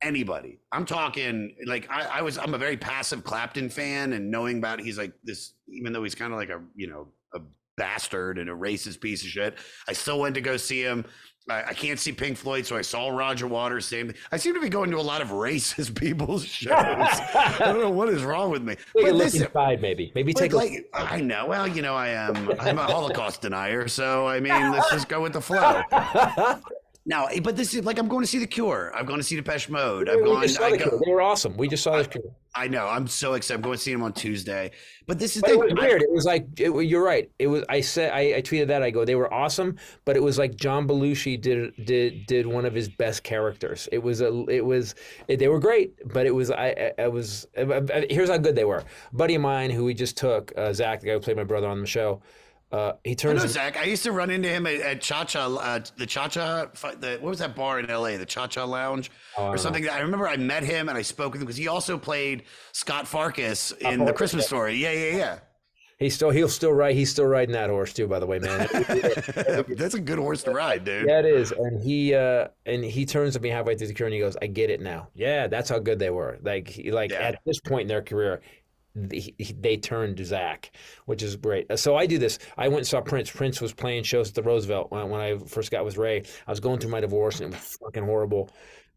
anybody. I'm talking like I, I was. I'm a very passive Clapton fan, and knowing about he's like this, even though he's kind of like a you know a bastard and a racist piece of shit. I still went to go see him. I, I can't see Pink Floyd, so I saw Roger Waters. Same. I seem to be going to a lot of racist [LAUGHS] people's [LAUGHS] shows. I don't know what is wrong with me. Take a But look listen, inside, maybe. Maybe like, take a like I know. Well, you know, I am. I'm a Holocaust denier, so I mean, let's [LAUGHS] just go with the flow. Now, eh, but this is like I'm going to see The Cure. I'm going to see Depeche Mode. I've we gone. just saw I, the Cure. They were awesome. We just saw the Cure. I know. I'm so excited. I'm going to see them on Tuesday. But this is But the it was I- weird. It was like it, you're right. It was. I said I, I tweeted that. I go, they were awesome, but it was like John Belushi did did did one of his best characters. It was a. It was. It, they were great, but it was. I. I, I was. I, I- here's how good they were. A buddy of mine who we just took, uh, Zach, the guy who played my brother on the show. Uh, he I turns. know Zach. I used to run into him at, at Cha Cha, uh, the Cha Cha. The, what was that bar in L.A. The Cha Cha Lounge Oh, or something. I remember I met him and I spoke with him because he also played Scott Farkas in the Christmas yeah. Story. Yeah, yeah, yeah. He's still. He'll still ride. He's still riding that horse too. By the way, man. [LAUGHS] [LAUGHS] That's a good horse to ride, dude. Yeah, it is. And he uh and he turns to me halfway through the career and he goes, "I get it now. Yeah, that's how good they were. Like he, like at this point in their career." They, they turned to Zach, which is great. Uh, so I do this. I went and saw Prince. Prince was playing shows at the Roosevelt when, when I first got with Ray. I was going through my divorce and it was fucking horrible.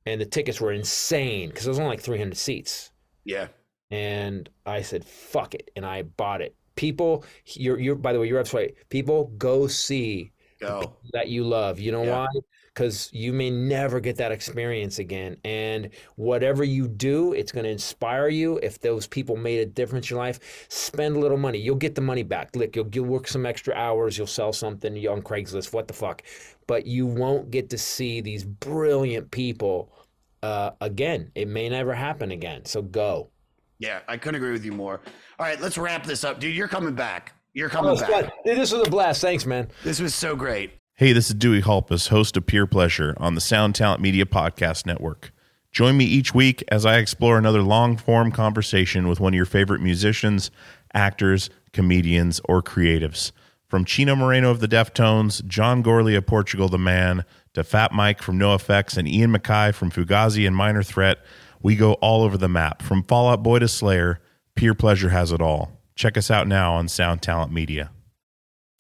And the tickets were insane because there was only like 300 seats. Yeah. And I said, fuck it. And I bought it. People, you're, you're by the way, you're absolutely right. People go see Go. that you love. You know Yeah. why? Because you may never get that experience again. And whatever you do, it's going to inspire you. If those people made a difference in your life, spend a little money. You'll get the money back. Look, you'll, you'll work some extra hours. You'll sell something on Craigslist. What the fuck? But you won't get to see these brilliant people uh, again. It may never happen again. So go. Yeah, I couldn't agree with you more. All right, let's wrap this up, dude. You're coming back. You're coming Oh, back. fun. This was a blast. Thanks, man. This was so great. Hey, this is Dewey Halpus, host of Pure Pleasure on the Sound Talent Media Podcast Network. Join me each week as I explore another long form conversation with one of your favorite musicians, actors, comedians, or creatives. From Chino Moreno of the Deftones, John Gourley of Portugal the Man, to Fat Mike from NoFX and Ian MacKaye from Fugazi and Minor Threat, we go all over the map. From Fall Out Boy to Slayer, Pure Pleasure has it all. Check us out now on Sound Talent Media.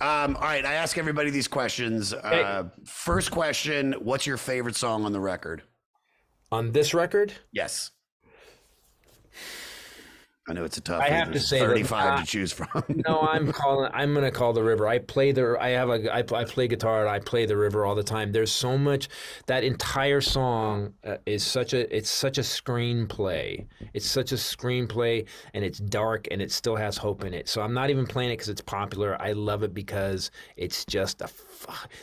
Um, all right, I ask everybody these questions. Uh, first question: What's your favorite song on the record? On this record? Yes. I know it's a tough. I have to say thirty-five to choose from. [LAUGHS] no, I'm calling. I'm gonna call the river. I play the. I have a. I, I play guitar and I play the river all the time. There's so much. That entire song uh, is such a. It's such a screenplay. It's such a screenplay, and it's dark, and it still has hope in it. So I'm not even playing it because it's popular. I love it because it's just a.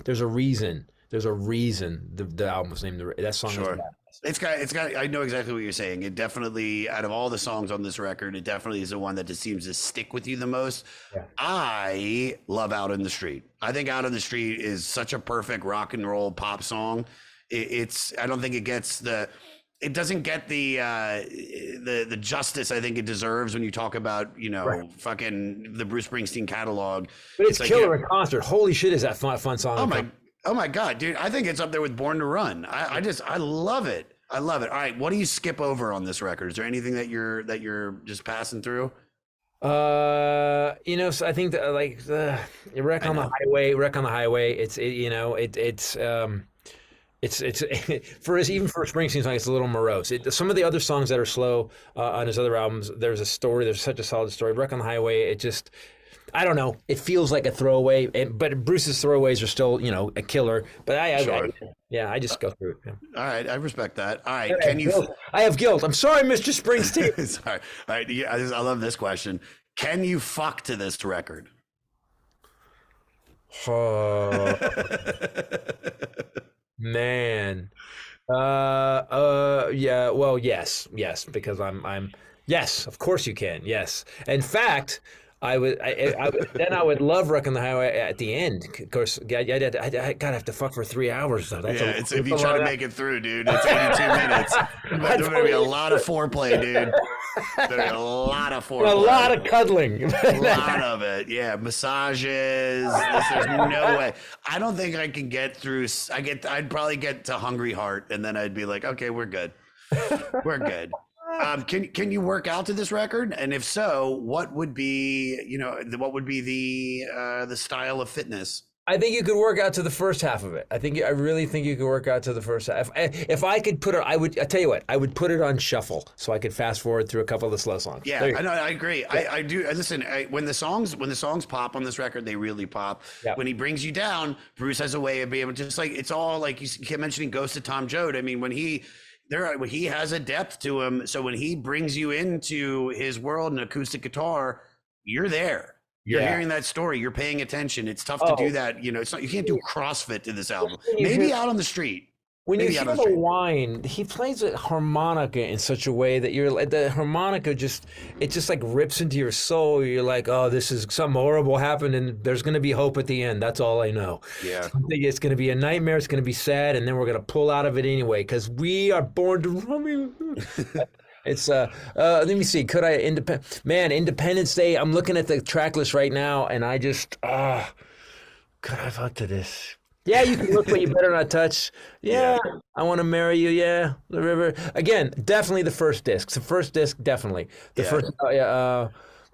There's a reason. There's a reason the, the album was named the. That song Sure. is. bad. It's got, it's got. I know exactly what you're saying. It definitely, out of all the songs on this record, it definitely is the one that just seems to stick with you the most. I love "Out in the Street." I think "Out in the Street" is such a perfect rock and roll pop song. It, it's. I don't think it gets the. It doesn't get the uh, the the justice I think it deserves when you talk about you know Right. fucking the Bruce Springsteen catalog. But it's, like, killer in concert. Holy shit, is that fun, fun song? Oh my, concert. oh my God, dude! I think it's up there with Born to Run. I, I just, I love it. I love it. All right, what do you skip over on this record? Is there anything that you're that you're just passing through? Uh, you know, so I think that like the wreck on the highway, wreck on the highway. It's it, you know, it it's um, it's it's [LAUGHS] for his even for a Springsteen song, it's a little morose. It, some of the other songs that are slow uh, on his other albums, there's a story. There's such a solid story. Wreck on the highway. It just. I don't know. It feels like a throwaway, and, but Bruce's throwaways are still, you know, a killer. But I, I, Sure. I yeah, I just go through it. yeah. All right, I respect that. All right, I can have you? guilt. I have guilt. I'm sorry, Mr. Springsteen. [LAUGHS] Sorry. All right, yeah, I, just, I love this question. Can you fuck to this record? Oh, [LAUGHS] man. Uh, uh, yeah. Well, yes, yes, because I'm, I'm. Yes, of course you can. Yes. In fact, I would. I, I, then I would love wrecking the highway at the end. Of course, I, I, I, I gotta have to fuck for three hours though. That's yeah, a, it's if you try to make it through, dude. It's 82 [LAUGHS] minutes. There's gonna be a lot of foreplay, dude. There's a lot of foreplay. a lot of cuddling. a lot of it. Yeah, massages. This- There's no way. I don't think I can get through. I get. I'd probably get to Hungry Heart, and then I'd be like, okay, we're good. We're good. Um, can can you work out to this record? And if so, what would be you know what would be the uh, the style of fitness? I think you could work out to the first half of it. I think I really think you could work out to the first half. If, if I could put it, I would. I tell you what, I would put it on shuffle so I could fast forward through a couple of the slow songs. Yeah, I know. I agree. I, I do. Listen, I, when the songs when the songs pop on this record, they really pop. Yeah. When he brings you down, Bruce has a way of being able to just like it's all like you kept mentioning Ghost of Tom Joad. I mean, when he there, are- he has a depth to him. So when he brings you into his world and acoustic guitar, you're there. You're Yeah. hearing that story. You're paying attention. It's tough Oh. to do that. You know, it's not. You can't do CrossFit to this album. Maybe out on the street. When you hear the wine, he plays a harmonica in such a way that you're like the harmonica just it just like rips into your soul. You're like, oh, this is something horrible happened, and there's gonna be hope at the end. That's all I know. Yeah. Something- It's gonna be a nightmare. It's gonna be sad, and then we're gonna pull out of it anyway because we are born to run. [LAUGHS] It's uh, uh let me see. Could I independent man Independence Day? I'm looking at the track list right now, and I just ah, could I fuck to this? Yeah, you can look, but you better not touch. Yeah, I want to marry you. Yeah, the river again. Definitely the first disc. The first disc, definitely the Yeah. first. Uh, uh,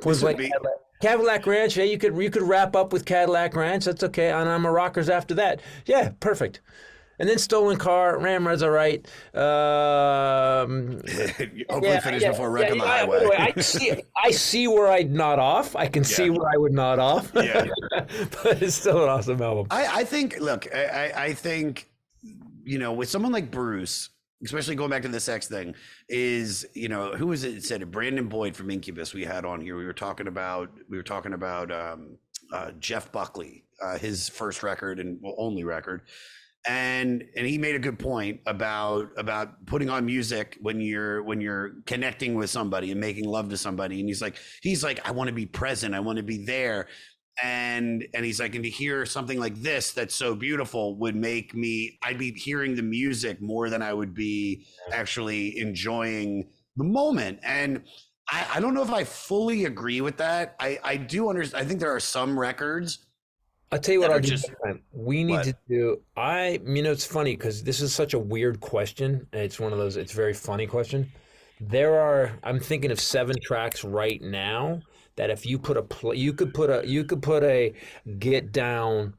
was like be- Cadillac, Cadillac Ranch. Yeah, you could you could wrap up with Cadillac Ranch. That's okay. And I'm a rockers after that. Yeah, perfect. And then stolen car, Ramrod's all right. Um, [LAUGHS] Hopefully, finish before wrecking the yeah, highway. by the way, I [LAUGHS] see, I see where I'd nod off. I can see where I would nod off. Yeah. [LAUGHS] but it's still an awesome album. I, I think, look, I, I, I think, you know, with someone like Bruce, especially going back to the sex thing, is, you know, who was it that said it? Brandon Boyd from Incubus we had on here. We were talking about, we were talking about um, uh, Jeff Buckley, uh, his first record and well, only record. And and he made a good point about about putting on music when you're when you're connecting with somebody and making love to somebody. And he's like, he's like, I want to be present, I want to be there. And and he's like and to hear something like this that's so beautiful would make me i'd be hearing the music more than i would be actually enjoying the moment. And i i don't know if i fully agree with that. I i do understand i think there are some records I'll tell you what I'll do just- time. We need What? to do. I, you know, it's funny because this is such a weird question. It's one of those. It's a very funny question. There are. I'm thinking of seven tracks right now that if you put a play, you could put a you could put a get down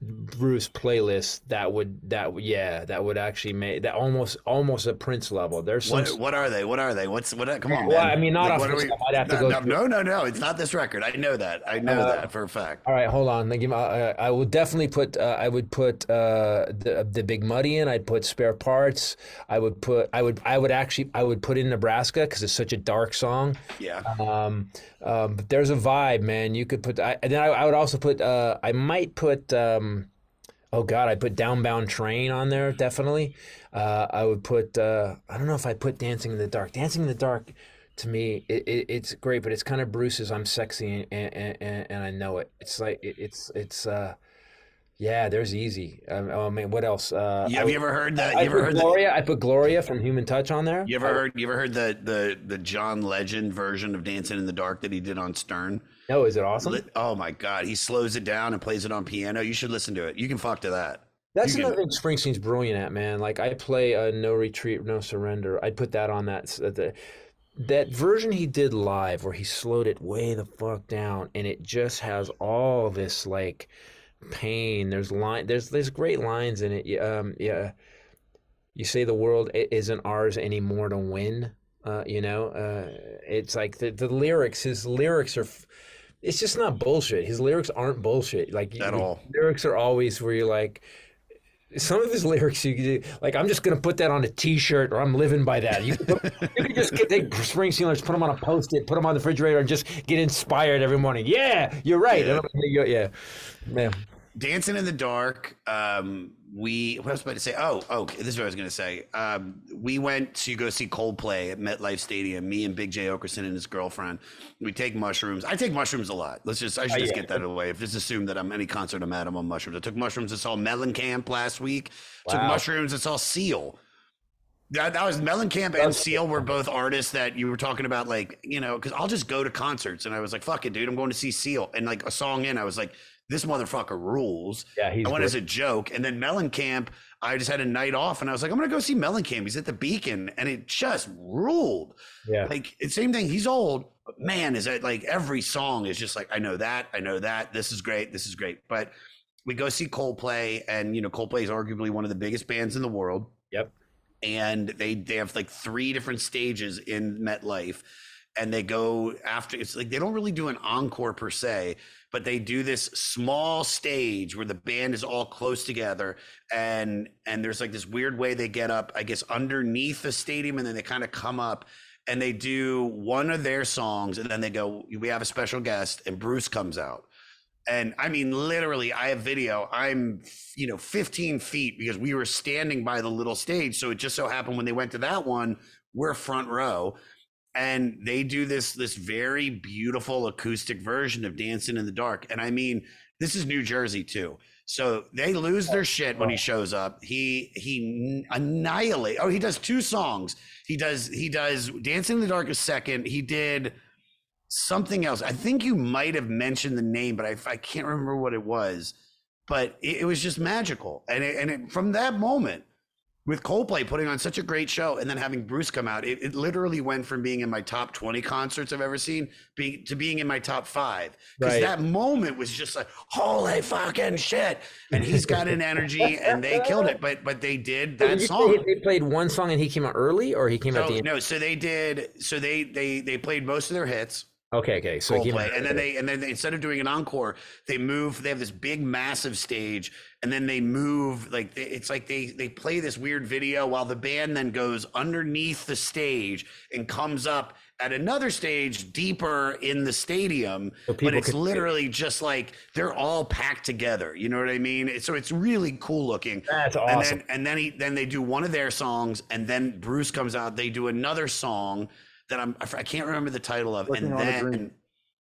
Bruce playlist that would that yeah that would actually make that almost almost a Prince level. There's some. what what are they what are they what's what come on Well, man. I mean, not off what are we- I'd have to go no, through- no no no it's not this record i know that i know Uh, that for a fact All right, hold on. Let me- I, I will definitely put. Uh, I would put uh, the the Big Muddy in. I'd put spare parts. I would put. I would. I would actually. I would put in Nebraska because it's such a dark song. yeah Um, um, but there's a vibe, man. You could put. I, and then I, I would also put. Uh, I might put. Um, oh God, I put Downbound Train on there. Definitely. Uh, I would put. Uh, I don't know if I put Dancing in the Dark. Dancing in the Dark. To me, it, it, it's great, but it's kind of Bruce's. I'm sexy and, and, and, and I know it. It's like it, it's it's. Uh, yeah, there's easy. Um, oh man, what else? Uh, Yeah, I have you ever heard that I you ever put heard Gloria. I put Gloria from Human Touch on there. you ever heard you ever heard the the the john legend version of dancing in the dark that he did on stern No, is it awesome? Oh my God, he slows it down and plays it on piano. You should listen to it. You can fuck to that. That's You can- another thing Springsteen's brilliant at, man. Like I play uh, No Retreat, No Surrender. I'd put that on that the, that version he did live where he slowed it way the fuck down and it just has all this like pain. There's line there's there's great lines in it. Um yeah. You say the world isn't ours anymore to win. Uh, you know, uh, it's like the, the lyrics. His lyrics are, it's just not bullshit. His lyrics aren't bullshit. Like At all. Lyrics are always where you're like, some of his lyrics you could do, like I'm just gonna put that on a T-shirt or I'm living by that. You could, you could just get take spring lyrics, put them on a post-it, put them on the refrigerator, and just get inspired every morning. Yeah, you're right. Yeah. Yeah, yeah, man. Dancing in the Dark. Um, we what I was I about to say? Oh, oh, this is what I was gonna say. Um, we went to go see Coldplay at MetLife Stadium. Me and Big Jay Oakerson and his girlfriend. We take mushrooms. I take mushrooms a lot. Let's just I should Oh, just yeah. get that away. If just assume that I'm any concert I'm at, I'm on mushrooms. I took mushrooms I saw Mellencamp last week. Took mushrooms and saw Seal. That, that was Mellencamp and Seal were both artists that you were talking about, like, you know, because I'll just go to concerts and I was like, fuck it, dude, I'm going to see Seal. And like a song in, I was like, this motherfucker rules. Yeah, he's I went great. as a joke. And then Mellencamp, I just had a night off and I was like, I'm going to go see Mellencamp. He's at the Beacon and it just ruled. Yeah. Like, it's same thing. He's old, but man, is that like every song is just like, I know that, I know that. This is great. This is great. But we go see Coldplay, and you know Coldplay is arguably one of the biggest bands in the world. Yep. And they they have like three different stages in MetLife, and they go after. It's like they don't really do an encore per se, but they do this small stage where the band is all close together, and and there's like this weird way they get up, I guess, underneath the stadium, and then they kind of come up. And they do one of their songs, and then they go, "We have a special guest," and Bruce comes out and I mean, literally, I have video. I'm, you know, 15 feet because we were standing by the little stage. So it just so happened when they went to that one, we're front row, and they do this this very beautiful acoustic version of Dancing in the Dark. And I mean, this is New Jersey too. So they lose their shit when he shows up. He he annihilate. Oh, he does two songs. He does he does Dancing in the Dark is second. He did something else. I think you might have mentioned the name, but I, I can't remember what it was. But it, it was just magical, and it, and it, from that moment, with Coldplay putting on such a great show, and then having Bruce come out, it, it literally went from being in my top twenty concerts I've ever seen, being to being in my top five. Because Right. that moment was just like holy fucking shit, and he's got an energy, and they killed it. But but they did that did song. They played one song and he came out early, or he came out So, the end. no, so they did. So they they they played most of their hits. Okay, okay. So Coldplay, and then uh, they and then they, instead of doing an encore, they move. They have this big, massive stage, and then they move like they, it's like they they play this weird video while the band then goes underneath the stage and comes up at another stage deeper in the stadium. but it's can literally just like they're all packed together. You know what I mean? So it's really cool looking. That's And awesome. then and then he then they do one of their songs, and then Bruce comes out. They do another song that I'm I can't remember the title of, Working and then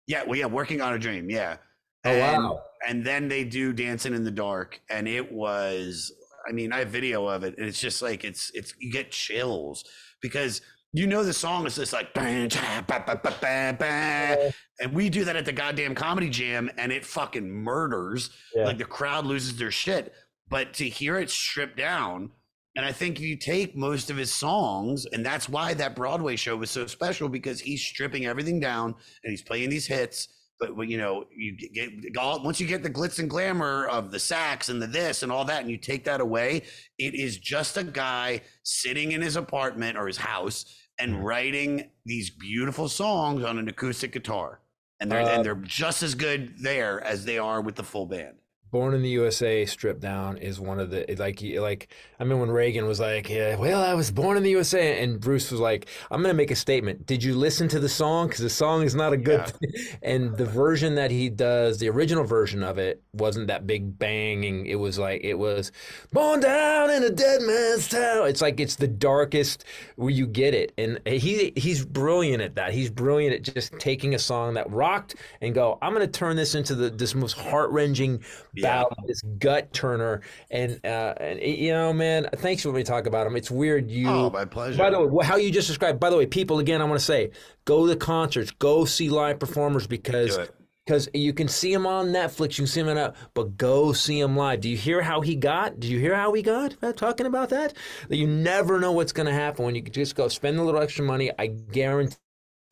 yeah, well, yeah, working on a dream, yeah. Oh, and, wow. And then they do Dancing in the Dark, and it was. I mean, I have video of it, and it's just like it's it's you get chills because you know the song is just like "Bang, cha, ba, ba, ba, ba, ba," and we do that at the goddamn comedy jam, and it fucking murders. Yeah. Like the crowd loses their shit. But to hear it stripped down, and I think you take most of his songs, and that's why that Broadway show was so special because he's stripping everything down and he's playing these hits. But you know, you get, all, once you get the glitz and glamour of the sax and the this and all that, and you take that away, it is just a guy sitting in his apartment or his house and writing these beautiful songs on an acoustic guitar, and they're Uh, and they're just as good there as they are with the full band. Born in the USA stripped down is one of the like like I mean when Reagan was like yeah well I was born in the USA and Bruce was like I'm gonna make a statement. Did you listen to the song? Because the song is not a good Yeah. thing. [LAUGHS] and the version that he does the original version of it wasn't that big banging. It was like it was born down in a dead man's town. It's like it's the darkest where you get it. And he he's brilliant at that. He's brilliant at just taking a song that rocked and go I'm gonna turn this into the this most heart wrenching ballad, this gut turner, and uh, and you know, man, thanks for letting me talk about him. It's weird you. Oh, my pleasure. By the way, how you just described. By the way, people, again, I want to say, go to concerts, go see live performers because. Because you can see him on Netflix, you can see him on, out, but go see him live. Do you hear how he got? Do you hear how he got? Uh, talking about that, that you never know what's going to happen when you just go spend a little extra money. I guarantee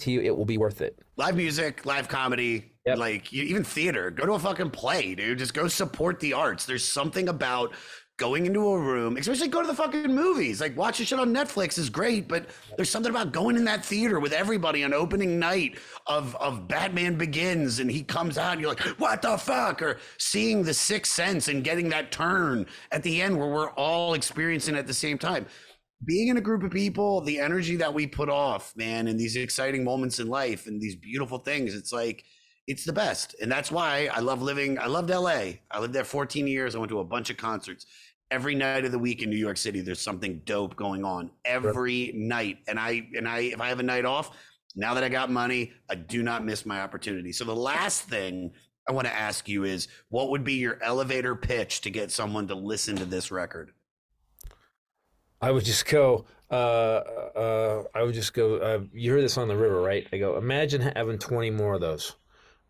you, it will be worth it. live music, live comedy, Yep. like even theater. Go to a fucking play, dude. Just go support the arts. There's something about going into a room, especially go to the fucking movies. Like watching shit on Netflix is great, but there's something about going in that theater with everybody on opening night of of Batman Begins and he comes out and you're like, what the fuck? Or seeing the sixth sense and getting that turn at the end where we're all experiencing at the same time being in a group of people, the energy that we put off, man, and these exciting moments in life and these beautiful things, it's like it's the best. And that's why I love living. I loved LA. I lived there 14 years. I went to a bunch of concerts. Every night of the week in New York City, there's something dope going on every night. And I and I if I have a night off, now that I got money, I do not miss my opportunity. So the last thing I want to ask you is what would be your elevator pitch to get someone to listen to this record? I would just go. Uh, uh, I would just go. Uh, you heard this on the river, right? I go. Imagine having twenty more of those.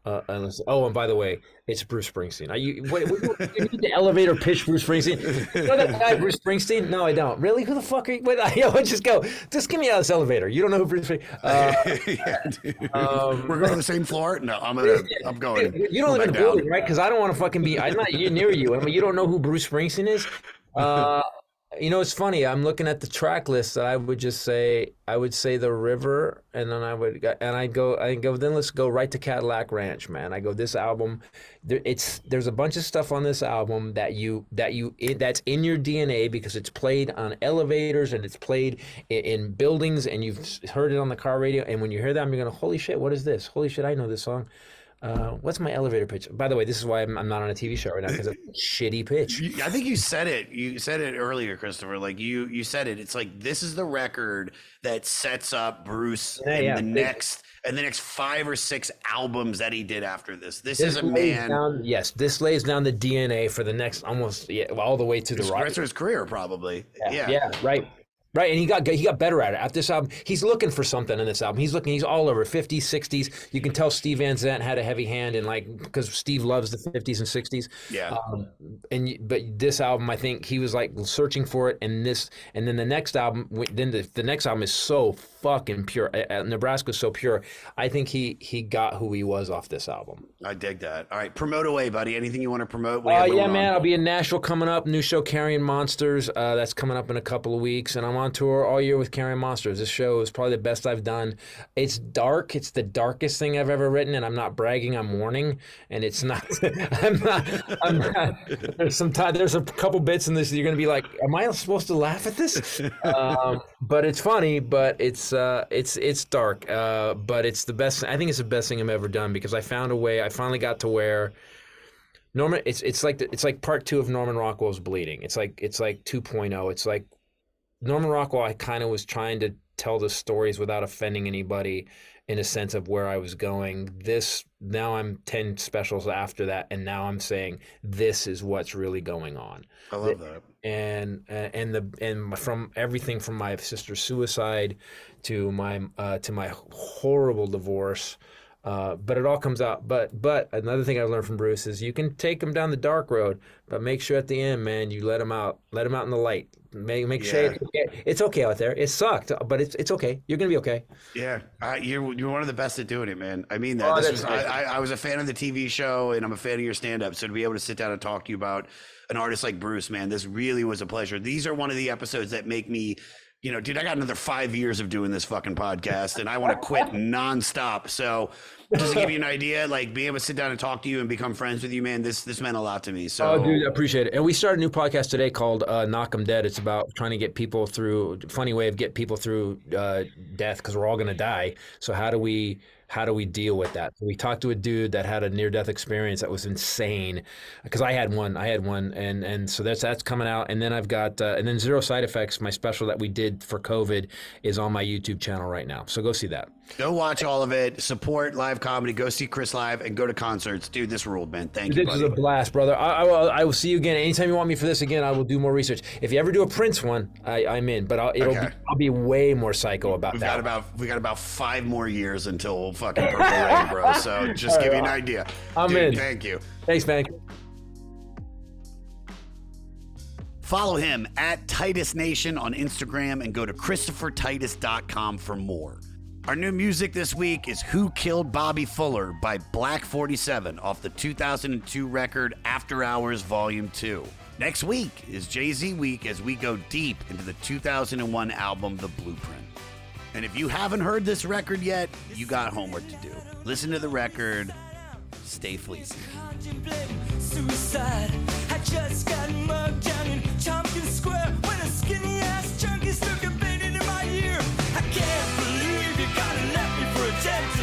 Uh, unless, oh, and by the way, it's Bruce Springsteen. Are you, what, what, what, you need the elevator pitch Bruce Springsteen. You know that guy, [LAUGHS] Bruce Springsteen? No, I don't. Really? Who the fuck are you? Wait, I, I just go. Just give me out of this elevator. You don't know who Bruce Springsteen? [LAUGHS] Uh, yeah. Um, We're going to the same floor. No, I'm gonna. I'm going. [LAUGHS] you don't live in the building, right? Because I don't want to fucking be. I'm not near you. I mean, you don't know who Bruce Springsteen is. Uh, you know, it's funny. I'm looking at the track list, and I would just say, I would say the river, and then I would, and I'd go, I go. Then let's go right to Cadillac Ranch, man. I go. This album, there, it's there's a bunch of stuff on this album that you that you it, that's in your DNA because it's played on elevators and it's played in, in buildings, and you've heard it on the car radio. And when you hear that, you're going to, holy shit, what is this? Holy shit, I know this song. Uh, what's my elevator pitch? By the way, this is why I'm, I'm not on a TV show right now because a [LAUGHS] shitty pitch. I think you said it. You said it earlier, Christopher. Like you, you said it. It's like this is the record that sets up Bruce Yeah, in yeah. the This- next and the next five or six albums that he did after this. This, is a man. Down, yes, this lays down the DNA for the next almost yeah, all the way to the the rest of his career, probably. Yeah. yeah, right. Right, and he got he got better at it. At this album, he's looking for something in this album. He's looking. He's all over 50s, 60s. You can tell Steve Van Zandt had a heavy hand in like because Steve loves the 50s and 60s. Yeah. Um, and but this album, I think he was like searching for it, and this, and then the next album, then the, the next album is so fucking pure. Uh, uh, Nebraska's so pure. I think he he got who he was off this album. I dig that. All right, promote away, buddy. Anything you want to promote? Oh have yeah, going on? man! I'll be in Nashville coming up. New show, Carrying Monsters. Uh, that's coming up in a couple of weeks, and I'm on tour all year with Carrying Monsters. This show is probably the best I've done. It's dark. It's the darkest thing I've ever written, and I'm not bragging. I'm warning, and it's not. [LAUGHS] I'm not. I'm not. There's some time. There's a couple bits in this. That you're gonna be like, "Am I supposed to laugh at this?" [LAUGHS] um, but it's funny. But it's uh, it's it's dark. Uh, but it's the best. I think it's the best thing I've ever done because I found a way. I finally got to where. Norman, it's it's like the, it's like part two of Norman Rockwell's Bleeding. It's like it's like 2.0. It's like Norman Rockwell. I kind of was trying to tell the stories without offending anybody, in a sense of where I was going. This now I'm ten specials after that, and now I'm saying this is what's really going on. I love that. And and the and from everything from my sister's suicide to my uh, to my horrible divorce. Uh, but it all comes out. But but another thing I've learned from Bruce is you can take them down the dark road, but make sure at the end, man, you let them out, let them out in the light. Make make sure it's okay. it's okay out there. It sucked, but it's it's okay. You're gonna be okay. Yeah, uh, you're you're one of the best at doing it, man. I mean that. Oh, this was. I, I, I was a fan of the TV show, and I'm a fan of your stand-up. So to be able to sit down and talk to you about an artist like Bruce, man, this really was a pleasure. These are one of the episodes that make me, you know, dude, I got another five years of doing this fucking podcast, and I want to quit [LAUGHS] nonstop. So just to give you an idea, like being able to sit down and talk to you and become friends with you, man, this this meant a lot to me. So Oh, dude, I appreciate it. And we started a new podcast today called uh, "Knock 'Em Dead." It's about trying to get people through. Funny way of get people through uh, death because we're all gonna die. So how do we how do we deal with that? So we talked to a dude that had a near death experience that was insane. Because I had one, I had one, and and so that's that's coming out. And then I've got uh, and then zero side effects. My special that we did for COVID is on my YouTube channel right now. So go see that. Go watch all of it, support live comedy, go see Chris live, and go to concerts, dude. This ruled, man. Thank you, This is a blast, brother. I, I, will, I will see you again. Anytime you want me for this again, I will do more research. If you ever do a Prince one, I, I'm in. But I'll, it'll Okay. be, I'll be way more psycho about that. We've that. got about we got about five more years until fucking Purple Rain, bro. So [LAUGHS] just give you an idea. I'm Dude, in. Thank you. Thanks, man. Follow him at Titus Nation on Instagram and go to ChristopherTitus.com for more. Our new music this week is Who Killed Bobby Fuller by Black 47 off the 2002 record After Hours Volume 2. Next week is Jay Z Week as we go deep into the 2001 album The Blueprint. And if you haven't heard this record yet, you got homework to do. Listen to the record, stay fleecy. Suicide. I just got mugged down in Tompkins Square when a skinny left